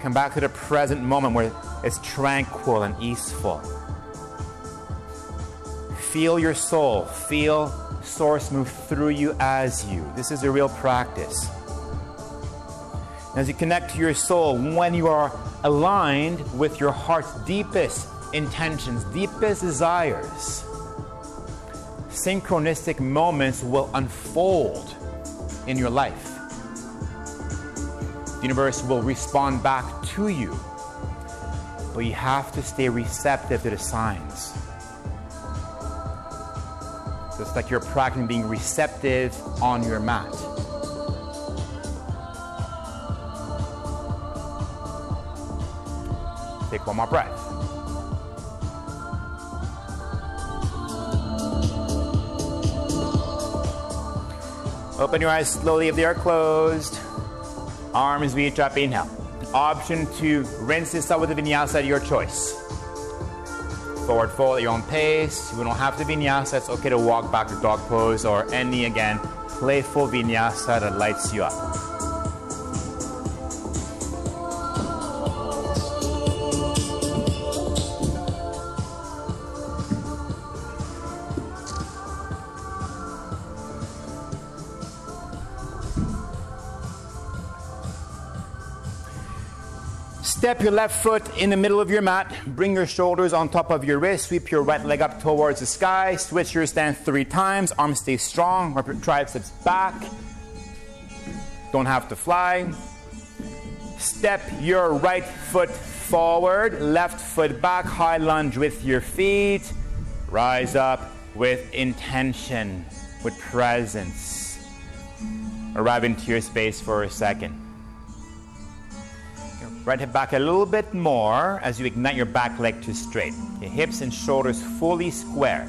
Come back to the present moment where it's tranquil and easeful. Feel your soul. Feel source move through you as you. This is a real practice. As you connect to your soul, when you are aligned with your heart's deepest intentions, deepest desires, synchronistic moments will unfold in your life. The universe will respond back to you, but you have to stay receptive to the signs. It's like you're practicing being receptive on your mat. Take one more breath. Open your eyes slowly if they are closed. Arms reach up, inhale. Option to rinse this out with a vinyasa at your choice forward fold at your own pace. We don't have to vinyasa. It's okay to walk back to dog pose or any, again, playful vinyasa that lights you up. Step your left foot in the middle of your mat. Bring your shoulders on top of your wrist. Sweep your right leg up towards the sky. Switch your stance three times. Arms stay strong. Rub your triceps back. Don't have to fly. Step your right foot forward. Left foot back. High lunge with your feet. Rise up with intention, with presence. Arrive into your space for a second. Right hip back a little bit more as you ignite your back leg to straight. Your hips and shoulders fully square.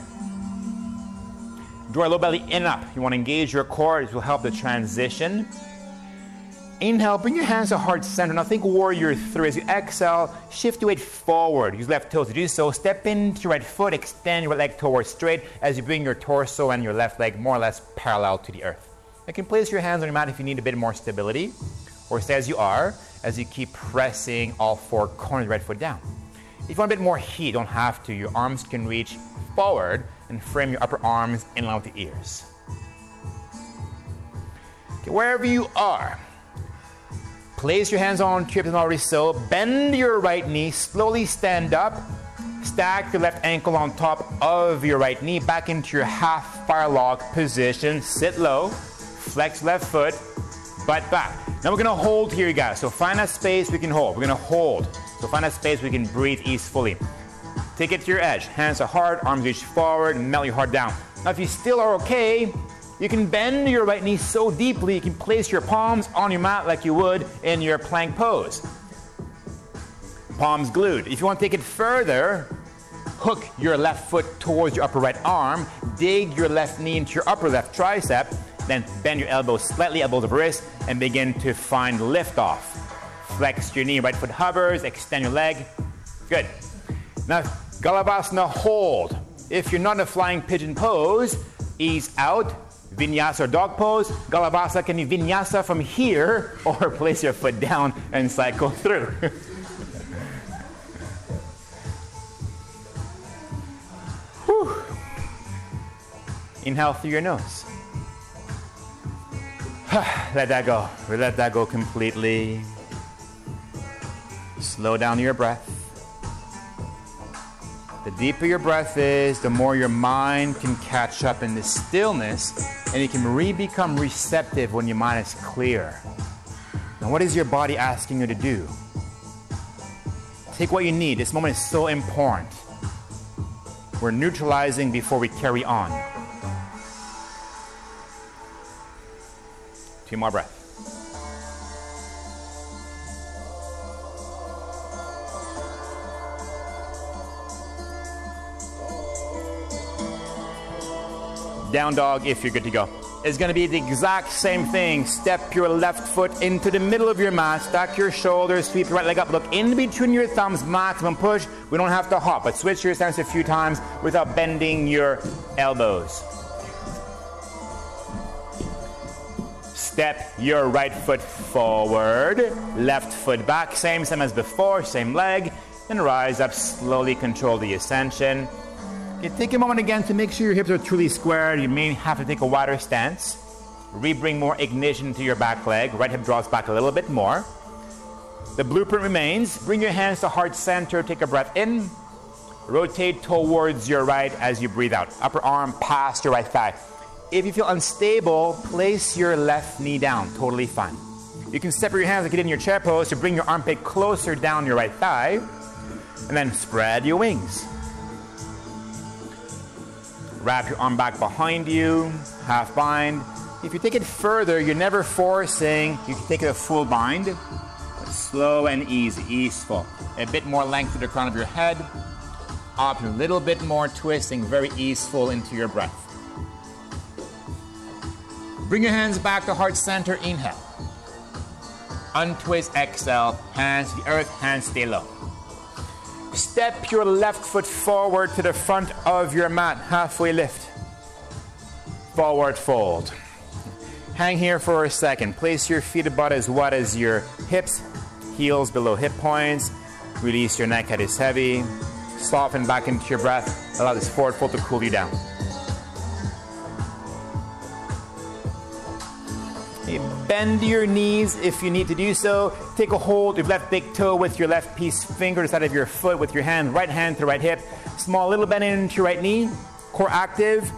Draw your low belly in up. You want to engage your core. This will help the transition. Inhale, bring your hands to heart center. Now think warrior three. As you exhale, shift your weight forward. Use left toe to do so. Step into your right foot, extend your leg towards straight as you bring your torso and your left leg more or less parallel to the earth. You can place your hands on your mat if you need a bit more stability, or stay as you are as you keep pressing all four corners right foot down. If you want a bit more heat, you don't have to. Your arms can reach forward and frame your upper arms in line with the ears. Okay, wherever you are, place your hands on and already so. Bend your right knee, slowly stand up. Stack your left ankle on top of your right knee, back into your half fire log position. Sit low, flex left foot, butt back. Now we're gonna hold here, you guys. So find a space we can hold. We're gonna hold. So find a space we can breathe easily. Take it to your edge. Hands are hard, arms reach forward, melt your heart down. Now if you still are okay, you can bend your right knee so deeply you can place your palms on your mat like you would in your plank pose. Palms glued. If you want to take it further, hook your left foot towards your upper right arm, dig your left knee into your upper left tricep, then bend your elbows slightly, elbows over wrist, and begin to find lift off. Flex your knee, right foot hovers, extend your leg. Good. Now, Galavasana hold. If you're not in a flying pigeon pose, ease out, Vinyasa or dog pose. Galavasa can be vinyasa from here or place your foot down and cycle through. Inhale through your nose. let that go. We let that go completely. Slow down your breath. The deeper your breath is, the more your mind can catch up in the stillness and you can re become receptive when your mind is clear. Now, what is your body asking you to do? Take what you need. This moment is so important. We're neutralizing before we carry on. Two more breaths. Down dog if you're good to go. It's going to be the exact same thing. Step your left foot into the middle of your mat, stack your shoulders, sweep your right leg up, look in between your thumbs, maximum push. We don't have to hop, but switch your stance a few times without bending your elbows. Step your right foot forward, left foot back, same same as before, same leg, and rise up slowly, control the ascension. Okay, take a moment again to make sure your hips are truly squared. You may have to take a wider stance. Re-bring more ignition to your back leg. Right hip draws back a little bit more. The blueprint remains. Bring your hands to heart center. Take a breath in. Rotate towards your right as you breathe out. Upper arm past your right thigh. If you feel unstable, place your left knee down. Totally fine. You can separate your hands like did in your chair pose to bring your armpit closer down your right thigh. And then spread your wings. Wrap your arm back behind you, half bind. If you take it further, you're never forcing. You can take it a full bind. Slow and easy, easeful. A bit more length to the crown of your head. Up a little bit more twisting, very easeful into your breath. Bring your hands back to heart center. Inhale. Untwist, exhale. Hands to the earth, hands stay low. Step your left foot forward to the front of your mat, halfway lift. Forward fold. Hang here for a second. Place your feet about as wide as your hips, heels below hip points. Release your neck, head is heavy. Soften back into your breath. Allow this forward fold to cool you down. Bend your knees if you need to do so. Take a hold of left big toe with your left piece finger side of your foot with your hand, right hand to right hip. Small little bend into your right knee. Core active.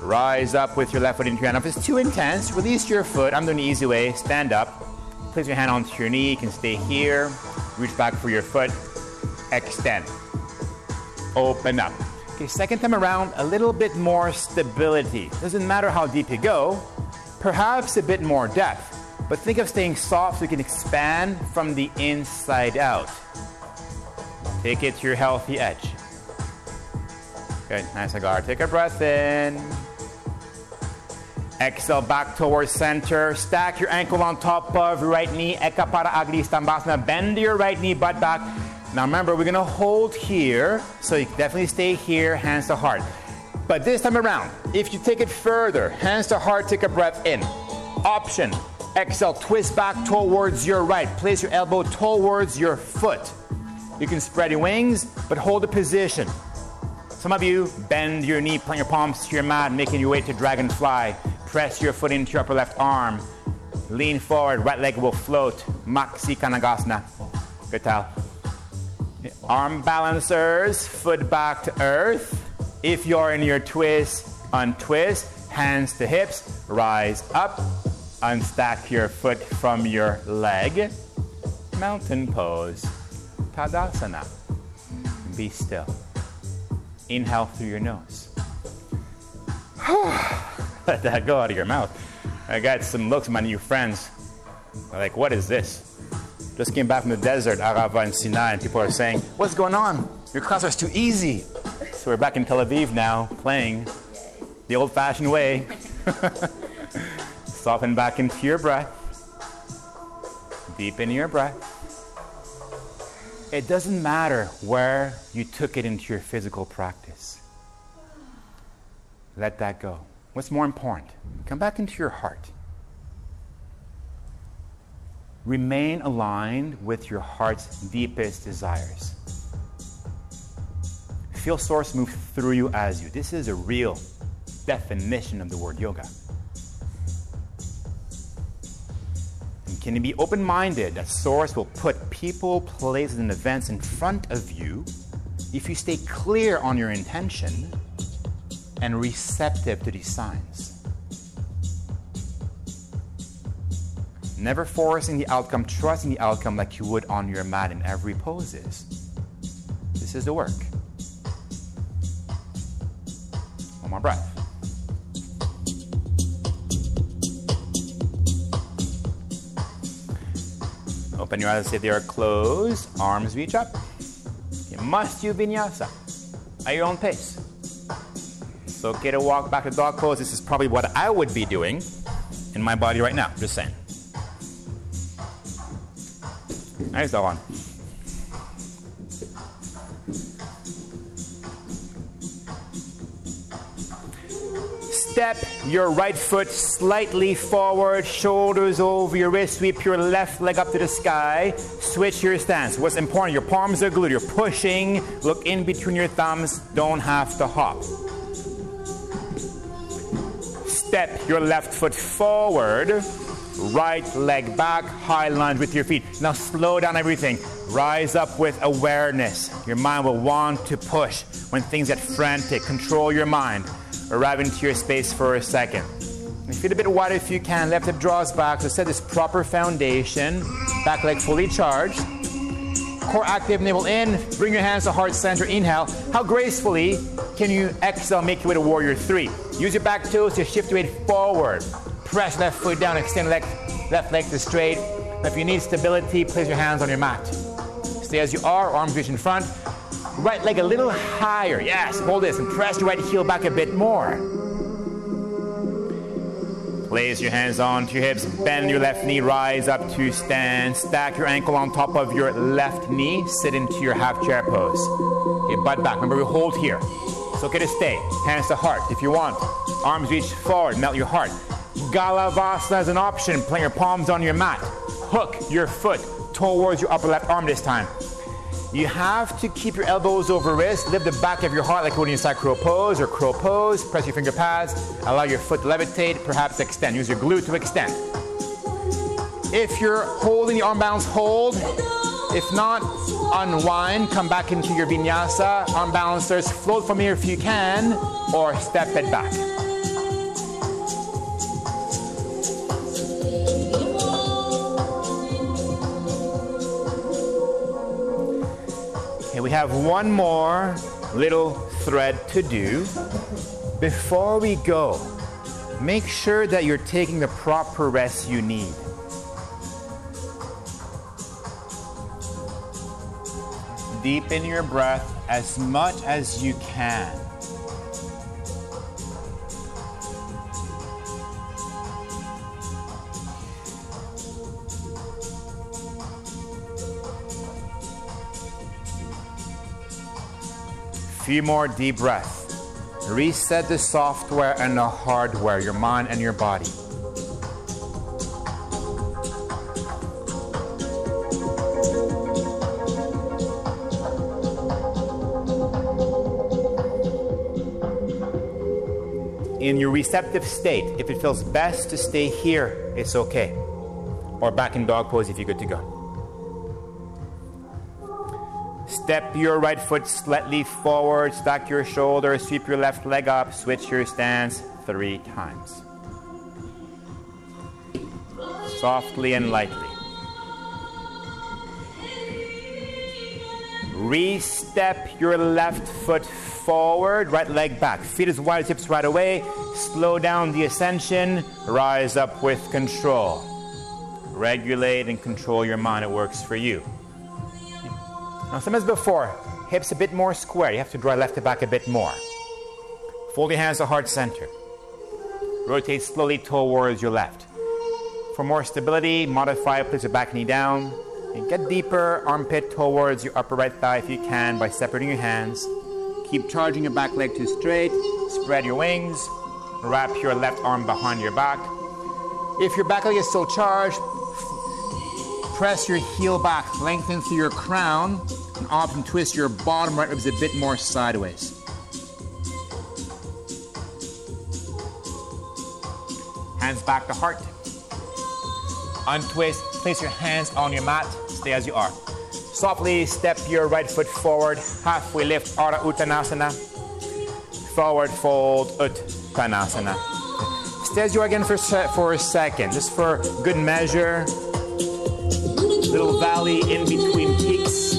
Rise up with your left foot into your hand. If it's too intense, release your foot. I'm doing the easy way. Stand up. Place your hand onto your knee. You can stay here. Reach back for your foot. Extend. Open up. Okay, second time around, a little bit more stability. Doesn't matter how deep you go, perhaps a bit more depth. But think of staying soft so you can expand from the inside out. Take it to your healthy edge. Good, nice agar. Take a breath in. Exhale back towards center. Stack your ankle on top of your right knee. Eka pada agni stambhasana. Bend your right knee, butt back. Now remember, we're gonna hold here, so you definitely stay here, hands to heart. But this time around, if you take it further, hands to heart, take a breath in. Option, exhale, twist back towards your right. Place your elbow towards your foot. You can spread your wings, but hold the position. Some of you bend your knee, plant your palms to your mat, making your way to dragonfly. Press your foot into your upper left arm. Lean forward, right leg will float. Maksikanagasana. Good towel. Arm balancers, foot back to earth. If you're in your twist, untwist, hands to hips, rise up, unstack your foot from your leg. Mountain pose, Tadasana. Be still. Inhale through your nose. Let that go out of your mouth. I got some looks from my new friends. They're like, what is this? Just came back from the desert, Arava and Sinai, and people are saying, what's going on? Your class is too easy. We're back in Tel Aviv now, playing the old fashioned way. Soften back into your breath. Deepen your breath. It doesn't matter where you took it into your physical practice. Let that go. What's more important? Come back into your heart. Remain aligned with your heart's deepest desires. Feel Source move through you as you. This is a real definition of the word yoga. And can you be open minded that Source will put people, places, and events in front of you if you stay clear on your intention and receptive to these signs? Never forcing the outcome, trusting the outcome like you would on your mat in every poses. This is the work. One more breath. Open your eyes if they are closed. Arms reach up. You must do vinyasa at your own pace. It's okay to walk back to dog pose. This is probably what I would be doing in my body right now. Just saying. Nice dog on. Step your right foot slightly forward, shoulders over your wrist, sweep your left leg up to the sky, switch your stance. What's important, your palms are glued, you're pushing, look in between your thumbs, don't have to hop. Step your left foot forward, right leg back, high lunge with your feet. Now slow down everything. Rise up with awareness. Your mind will want to push when things get frantic. Control your mind. Arrive into your space for a second. And feet a bit wider if you can. Left hip draws back. So set this proper foundation. Back leg fully charged. Core active, navel in. Bring your hands to heart center. Inhale. How gracefully can you exhale, make your way to warrior three? Use your back toes to shift your weight forward. Press left foot down, extend left, left leg to straight. If you need stability, place your hands on your mat. Stay as you are, arms reach in front. Right leg a little higher. Yes, hold this and press your right heel back a bit more. Place your hands onto your hips, bend your left knee, rise up to stand. Stack your ankle on top of your left knee, sit into your half chair pose. Okay, butt back. Remember, we hold here. It's okay to stay. Hands to heart if you want. Arms reach forward, melt your heart. Galavasana is an option. Plant your palms on your mat. Hook your foot towards your upper left arm this time. You have to keep your elbows over wrist. Lift the back of your heart like when you start crow pose or crow pose. Press your finger pads. Allow your foot to levitate. Perhaps extend. Use your glute to extend. If you're holding the arm balance, hold. If not, unwind. Come back into your vinyasa. Arm balancers. Float from here if you can, or step it back. Okay, we have one more little thread to do. Before we go, make sure that you're taking the proper rest you need. Deepen your breath as much as you can. Few more deep breaths. Reset the software and the hardware, your mind and your body. In your receptive state, if it feels best to stay here, it's okay. Or back in dog pose if you're good to go. Step your right foot slightly forward, stack your shoulders, sweep your left leg up, switch your stance three times. Softly and lightly. Re-step your left foot forward, right leg back. Feet as wide as hips right away. Slow down the ascension. Rise up with control. Regulate and control your mind. It works for you. Now, same as before, hips a bit more square. You have to draw left to back a bit more. Fold your hands to heart center. Rotate slowly towards your left. For more stability, modify, place your back knee down. And get deeper, armpit towards your upper right thigh if you can by separating your hands. Keep charging your back leg to straight. Spread your wings. wrap your left arm behind your back. If your back leg is still charged, press your heel back, lengthen through your crown, and often twist your bottom right ribs a bit more sideways. Hands back to heart. Untwist, place your hands on your mat, stay as you are. Softly step your right foot forward, halfway lift, Ardha Uttanasana. Forward fold, Uttanasana. Stay as you are again for, for a second, just for good measure. Little valley in between peaks.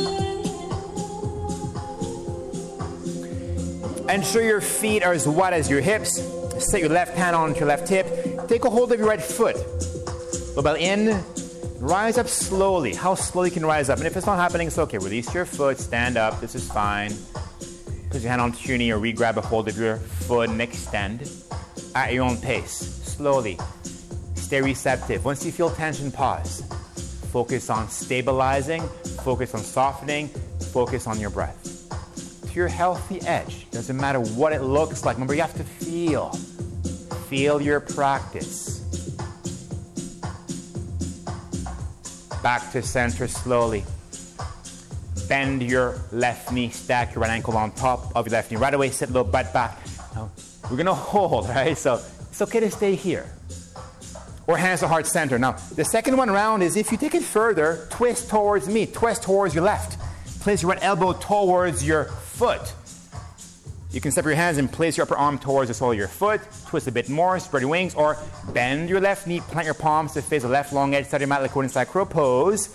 Ensure your feet are as wide as your hips. Set your left hand onto your left hip. Take a hold of your right foot. Low in. Rise up slowly. How slowly can rise up. And if it's not happening, it's okay. Release your foot. Stand up. This is fine. Put your hand onto your knee or re-grab a hold of your foot and extend at your own pace. Slowly. Stay receptive. Once you feel tension, pause. Focus on stabilizing. Focus on softening. Focus on your breath to your healthy edge. Doesn't matter what it looks like. Remember, you have to feel. Feel your practice. Back to center slowly. Bend your left knee, stack your right ankle on top of your left knee. Right away, sit a little butt back. Now, we're gonna hold, right? So it's okay to stay here. Or hands to heart center. Now, the second one round is if you take it further, twist towards me, twist towards your left. Place your right elbow towards your foot. You can step your hands and place your upper arm towards the sole of your foot. Twist a bit more, spread your wings, or bend your left knee, plant your palms to face the left long edge, your mat like inside crow pose.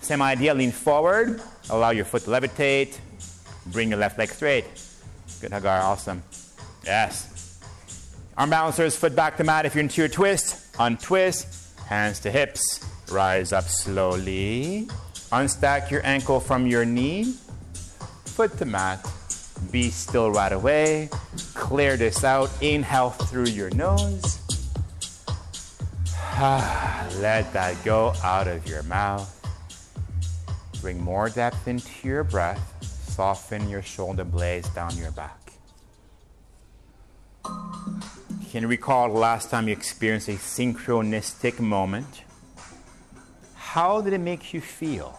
Same idea, lean forward, allow your foot to levitate, bring your left leg straight. Good, Hagar, awesome. Yes. Arm balancers, foot back to mat if you're into your twist. Untwist, hands to hips, rise up slowly. Unstack your ankle from your knee, foot to mat. Be still right away. Clear this out. Inhale through your nose. Let that go out of your mouth. Bring more depth into your breath. Soften your shoulder blades down your back. Can you recall the last time you experienced a synchronistic moment? How did it make you feel?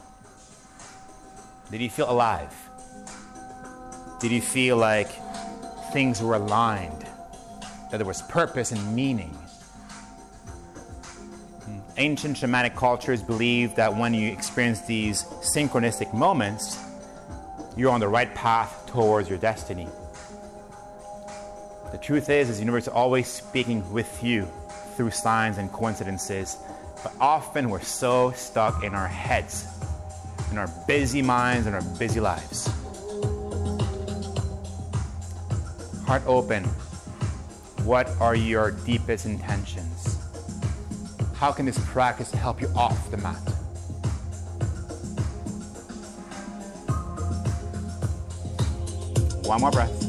Did you feel alive? Did you feel like things were aligned? That there was purpose and meaning? Hmm. Ancient shamanic cultures believe that when you experience these synchronistic moments, you're on the right path towards your destiny. The truth is, is the universe is always speaking with you through signs and coincidences, but often we're so stuck in our heads, in our busy minds, and our busy lives. Heart open. What are your deepest intentions? How can this practice help you off the mat? One more breath.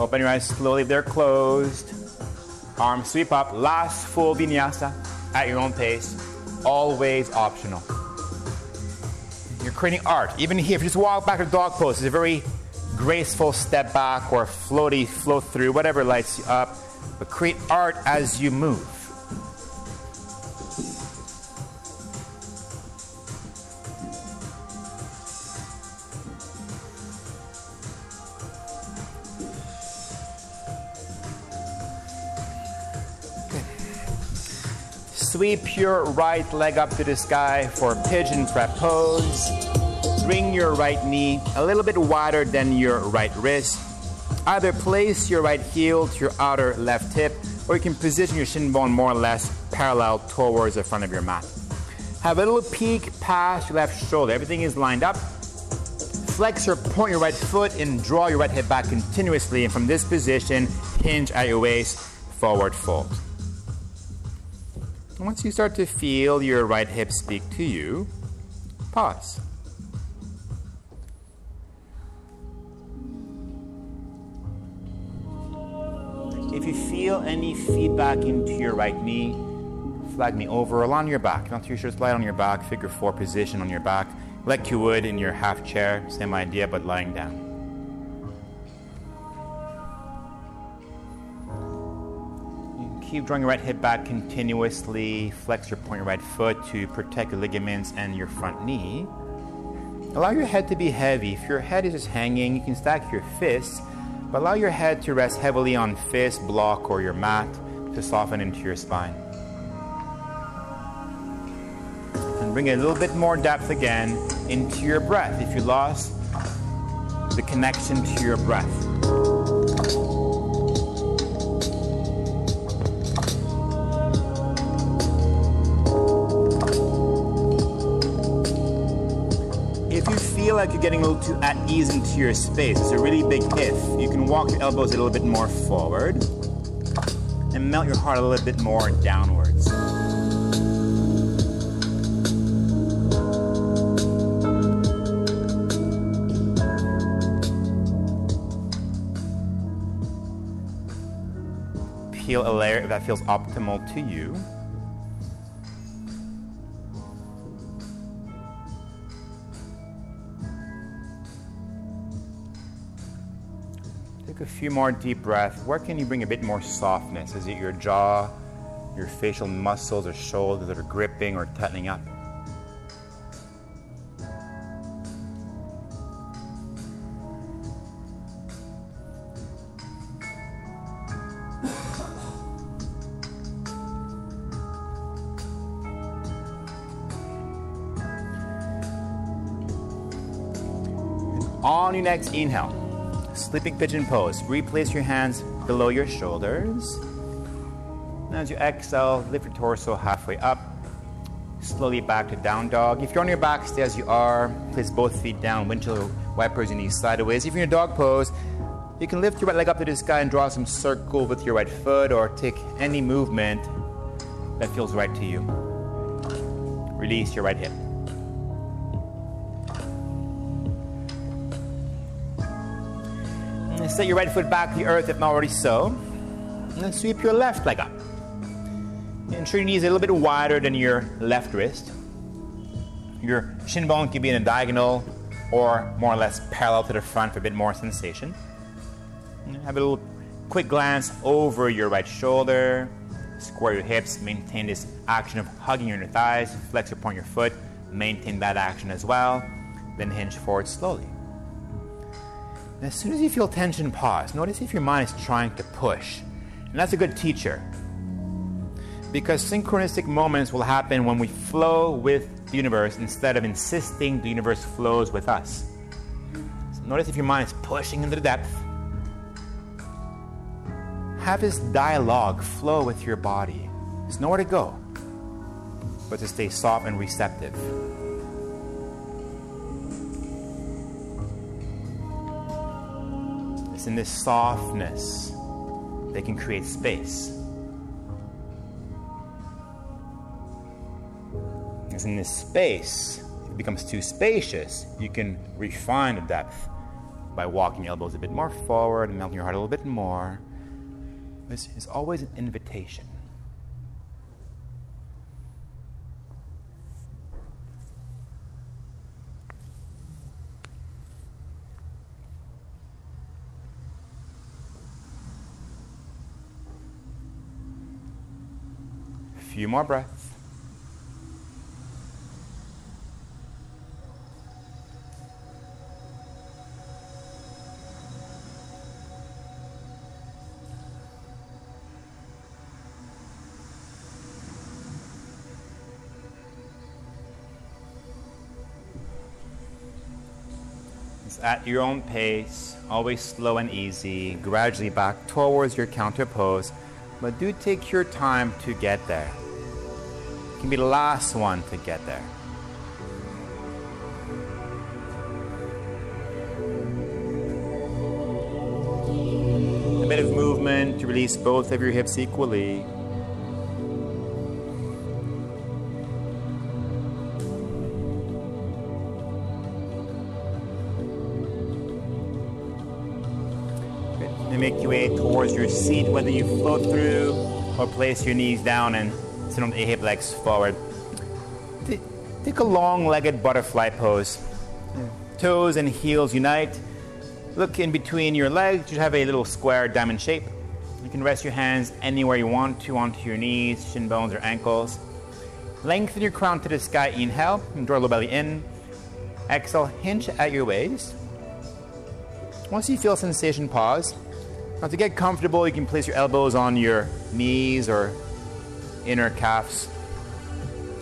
Open your eyes slowly, they're closed. Arms sweep up. Last full vinyasa at your own pace. Always optional. You're creating art. Even here, if you just walk back to dog pose, it's a very graceful step back or floaty float through, whatever lights you up. But create art as you move. Sweep your right leg up to the sky for pigeon prep pose. Bring your right knee a little bit wider than your right wrist. Either place your right heel to your outer left hip, or you can position your shin bone more or less parallel towards the front of your mat. Have a little peek past your left shoulder. Everything is lined up. Flex or point your right foot and draw your right hip back continuously. And from this position, hinge at your waist, forward fold. Once you start to feel your right hip speak to you, pause. If you feel any feedback into your right knee, flag me over, along your back. Not too sure, slide on your back, figure four position on your back. like you would in your half chair, same idea, but lying down. Keep drawing your right hip back continuously. Flex your point right foot to protect your ligaments and your front knee. Allow your head to be heavy. If your head is just hanging, you can stack your fists, but allow your head to rest heavily on fist, block, or your mat to soften into your spine. And bring a little bit more depth again into your breath if you lost the connection to your breath. Like you're getting a little too at ease into your space, it's a really big if. You can walk your elbows a little bit more forward and melt your heart a little bit more downwards. Peel a layer if that feels optimal to you. A few more deep breaths. Where can you bring a bit more softness? Is it your jaw, your facial muscles or shoulders that are gripping or tightening up? On your next inhale, Sleeping pigeon pose. Replace your hands below your shoulders. And as you exhale, lift your torso halfway up. Slowly back to down dog. If you're on your back, stay as you are. Place both feet down. Windshield wipers your knees sideways. If you're in a dog pose, you can lift your right leg up to the sky and draw some circle with your right foot or take any movement that feels right to you. Release your right hip. Set your right foot back to the earth if not already so. And then sweep your left leg up. Ensure your knees a little bit wider than your left wrist. Your shin bone can be in a diagonal or more or less parallel to the front for a bit more sensation. Have a little quick glance over your right shoulder. Square your hips. Maintain this action of hugging your inner thighs. Flex your point your foot. Maintain that action as well. Then hinge forward slowly. And as soon as you feel tension, pause. Notice if your mind is trying to push. And that's a good teacher. Because synchronistic moments will happen when we flow with the universe instead of insisting the universe flows with us. So notice if your mind is pushing into the depth. Have this dialogue flow with your body. There's nowhere to go but to stay soft and receptive. It's in this softness that can create space. It's in this space, if it becomes too spacious, you can refine the depth by walking your elbows a bit more forward and melting your heart a little bit more. It's, it's always an invitation. Few more breaths. at your own pace, always slow and easy, gradually back towards your counter pose, but do take your time to get there can be the last one to get there. A bit of movement to release both of your hips equally. make your way towards your seat, whether you float through or place your knees down and sit on the hip legs forward. Take a long legged butterfly pose. Toes and heels unite. Look in between your legs. You have a little square diamond shape. You can rest your hands anywhere you want to, onto your knees, shin bones, or ankles. Lengthen your crown to the sky. Inhale, and draw your belly in. Exhale, hinge at your waist. Once you feel sensation, pause. Now, to get comfortable, you can place your elbows on your knees or inner calves.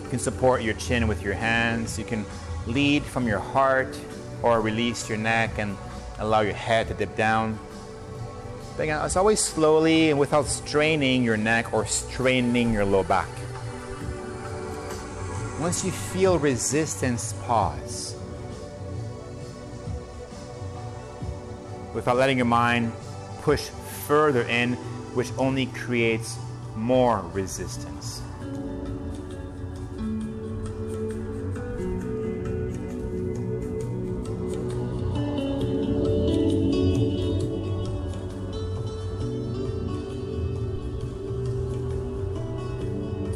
You can support your chin with your hands. You can lead from your heart or release your neck and allow your head to dip down. But again, it's always slowly and without straining your neck or straining your low back. Once you feel resistance, pause. Without letting your mind push further in, which only creates more resistance.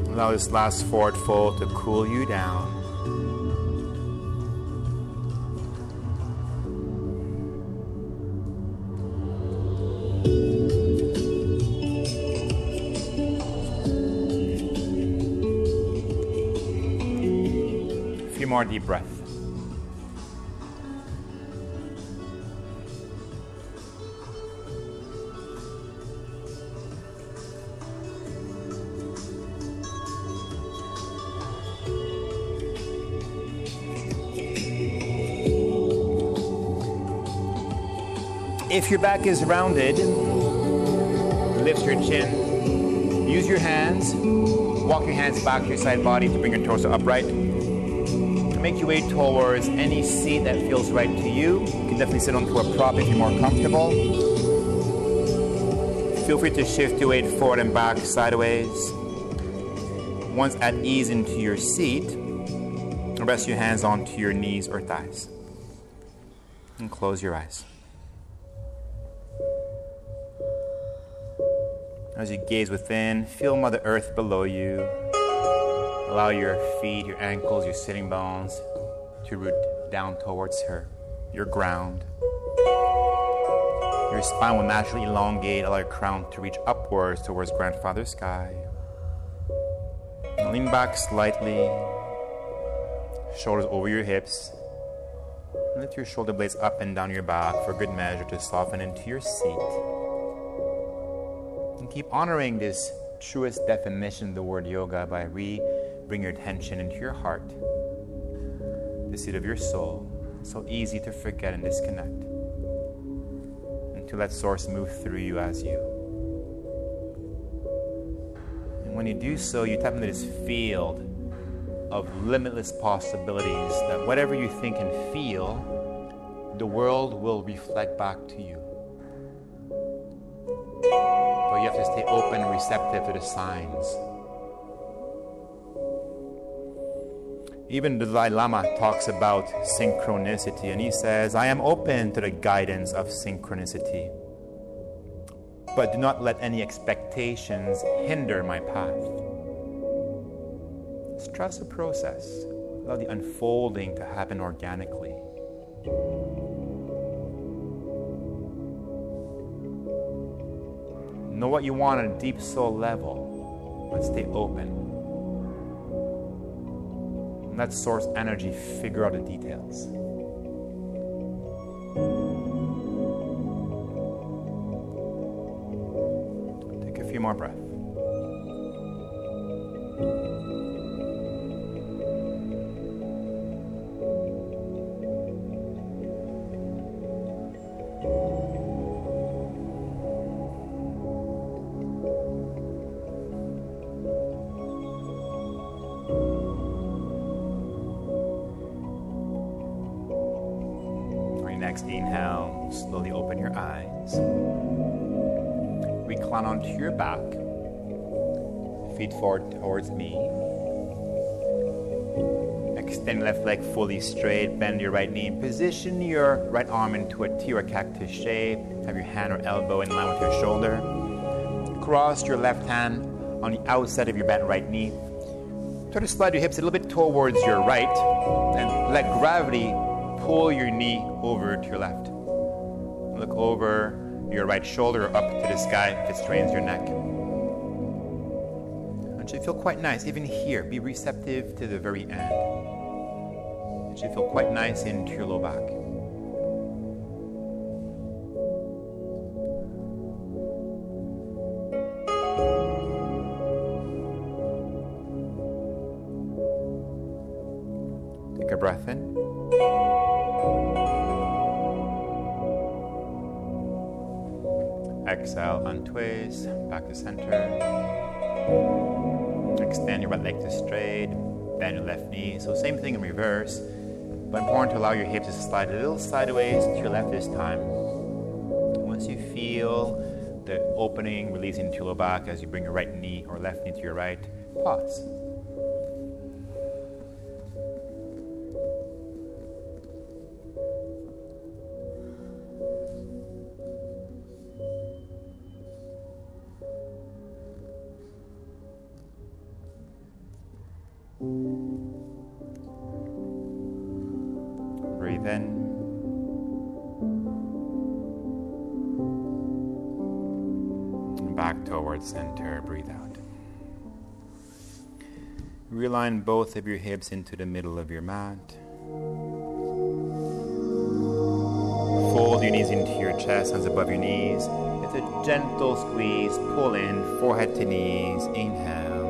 Allow this last forward fold to cool you down. Few more deep breaths. If your back is rounded, lift your chin. Use your hands. Walk your hands back to your side body to bring your torso upright. Make your way towards any seat that feels right to you. You can definitely sit onto a prop if you're more comfortable. Feel free to shift your weight forward and back sideways. Once at ease into your seat, rest your hands onto your knees or thighs. And close your eyes. As you gaze within, feel Mother Earth below you. Allow your feet, your ankles, your sitting bones to root down towards her, your ground. Your spine will naturally elongate, allow your crown to reach upwards towards Grandfather Sky. And lean back slightly, shoulders over your hips. Lift your shoulder blades up and down your back for good measure to soften into your seat. And keep honoring this truest definition of the word yoga by re bring your attention into your heart, the seat of your soul. so easy to forget and disconnect. And to let source move through you as you. And when you do so, you tap into this field of limitless possibilities that whatever you think and feel, the world will reflect back to you. But you have to stay open and receptive to the signs. Even the Dalai Lama talks about synchronicity, and he says, I am open to the guidance of synchronicity, but do not let any expectations hinder my path. Just trust the process, allow the unfolding to happen organically. Know what you want on a deep soul level, but stay open. Let source energy figure out the details. Take a few more breaths. Your back. Feet forward towards me. Extend left leg fully straight. Bend your right knee. Position your right arm into a T or cactus shape. Have your hand or elbow in line with your shoulder. Cross your left hand on the outside of your bent right knee. Try to slide your hips a little bit towards your right and let gravity pull your knee over to your left. Look over your right shoulder up to the sky if it strains your neck. It should feel quite nice, even here. Be receptive to the very end. It should feel quite nice into your low back. Reverse, but important to allow your hips to slide a little sideways to your left this time. Once you feel the opening, releasing to your low back as you bring your right knee or left knee to your right, pause. Both of your hips into the middle of your mat. Fold your knees into your chest, hands above your knees. It's a gentle squeeze. Pull in, forehead to knees. Inhale.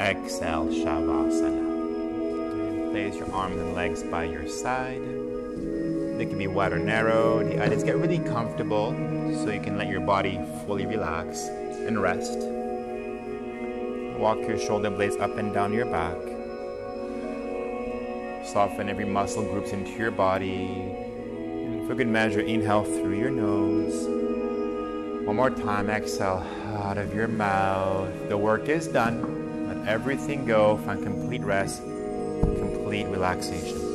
Exhale, Shavasana. Place your arms and legs by your side. They can be wide or narrow. The eyelids get really comfortable so you can let your body fully relax and rest. Walk your shoulder blades up and down your back. Soften every muscle groups into your body. And for good measure, inhale through your nose. One more time, exhale out of your mouth. The work is done. Let everything go. Find complete rest, complete relaxation.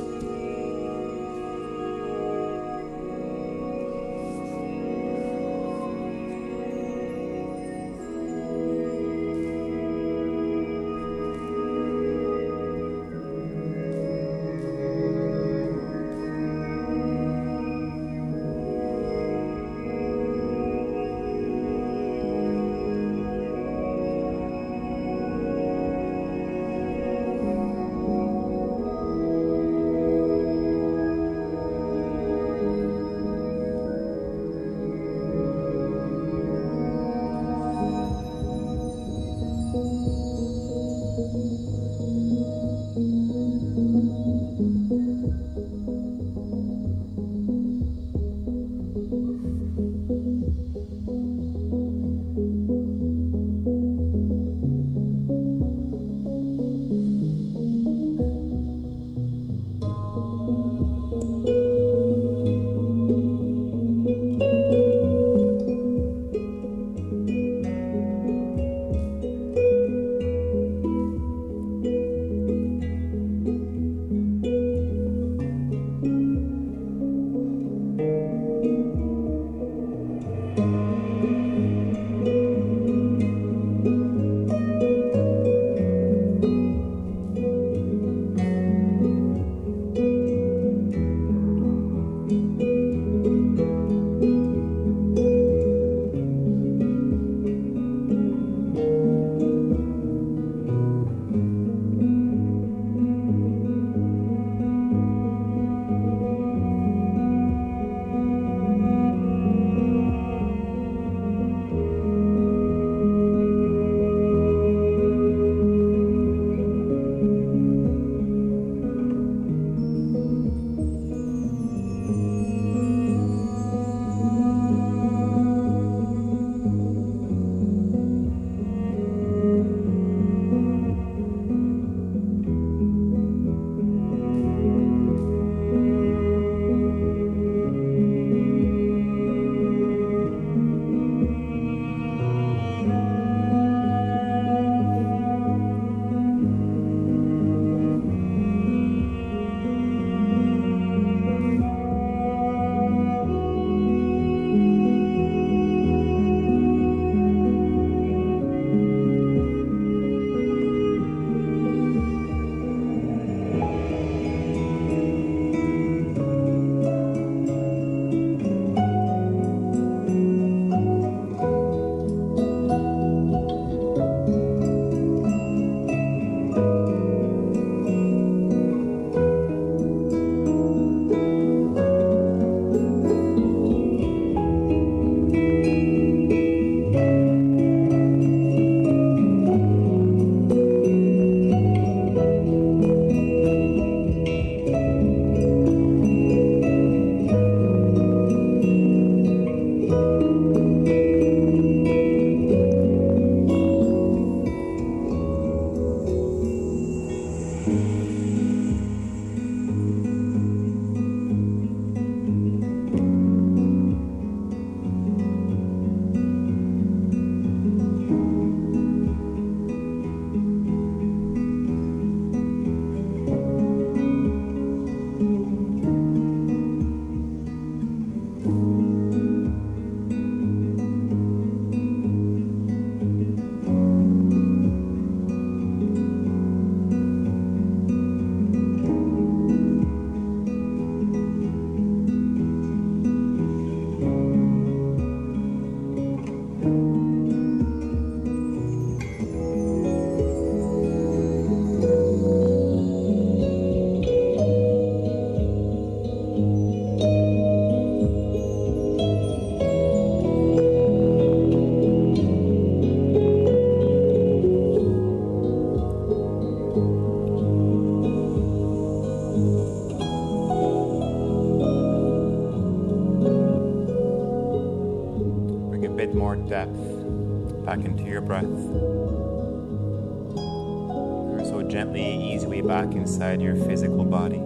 Inside your physical body.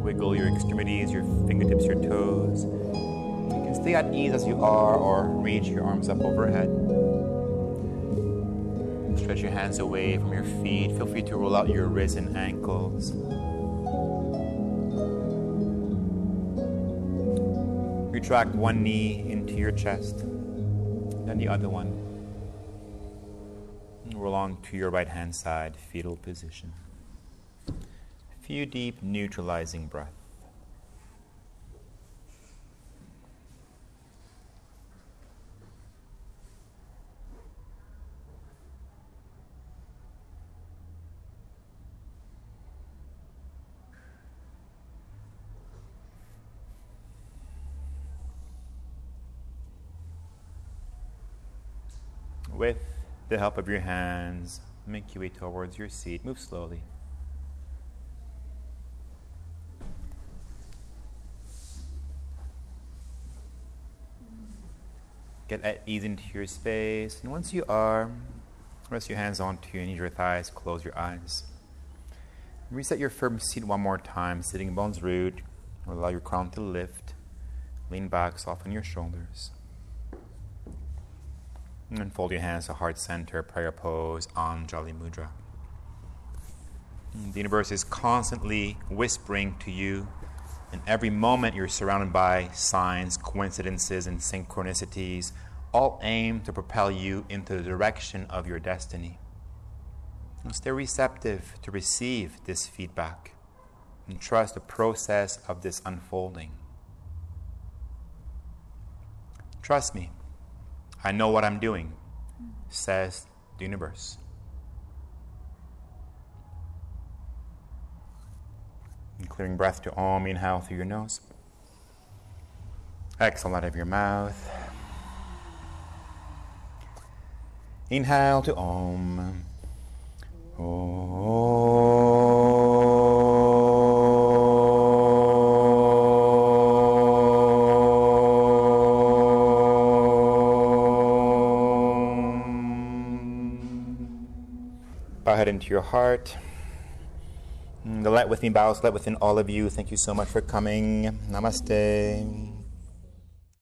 Wiggle your extremities, your fingertips, your toes. You can stay at ease as you are or reach your arms up overhead. Stretch your hands away from your feet. Feel free to roll out your wrists and ankles. Retract one knee into your chest, then the other one. On to your right hand side, fetal position. A few deep, neutralizing breaths. With the help of your hands, make your way towards your seat. Move slowly. Get at ease into your space. And once you are, rest your hands onto your knees, your thighs, close your eyes. Reset your firm seat one more time, sitting bones root. Allow your crown to lift. Lean back, soften your shoulders. And fold your hands to heart center, prayer pose, Anjali Mudra. The universe is constantly whispering to you. and every moment, you're surrounded by signs, coincidences, and synchronicities, all aimed to propel you into the direction of your destiny. Stay receptive to receive this feedback and trust the process of this unfolding. Trust me. I know what I'm doing, says the universe. And clearing breath to Om, inhale through your nose. Exhale out of your mouth. Inhale to Om. Bow into your heart. Mm, the light within bows, light within all of you. Thank you so much for coming. Namaste.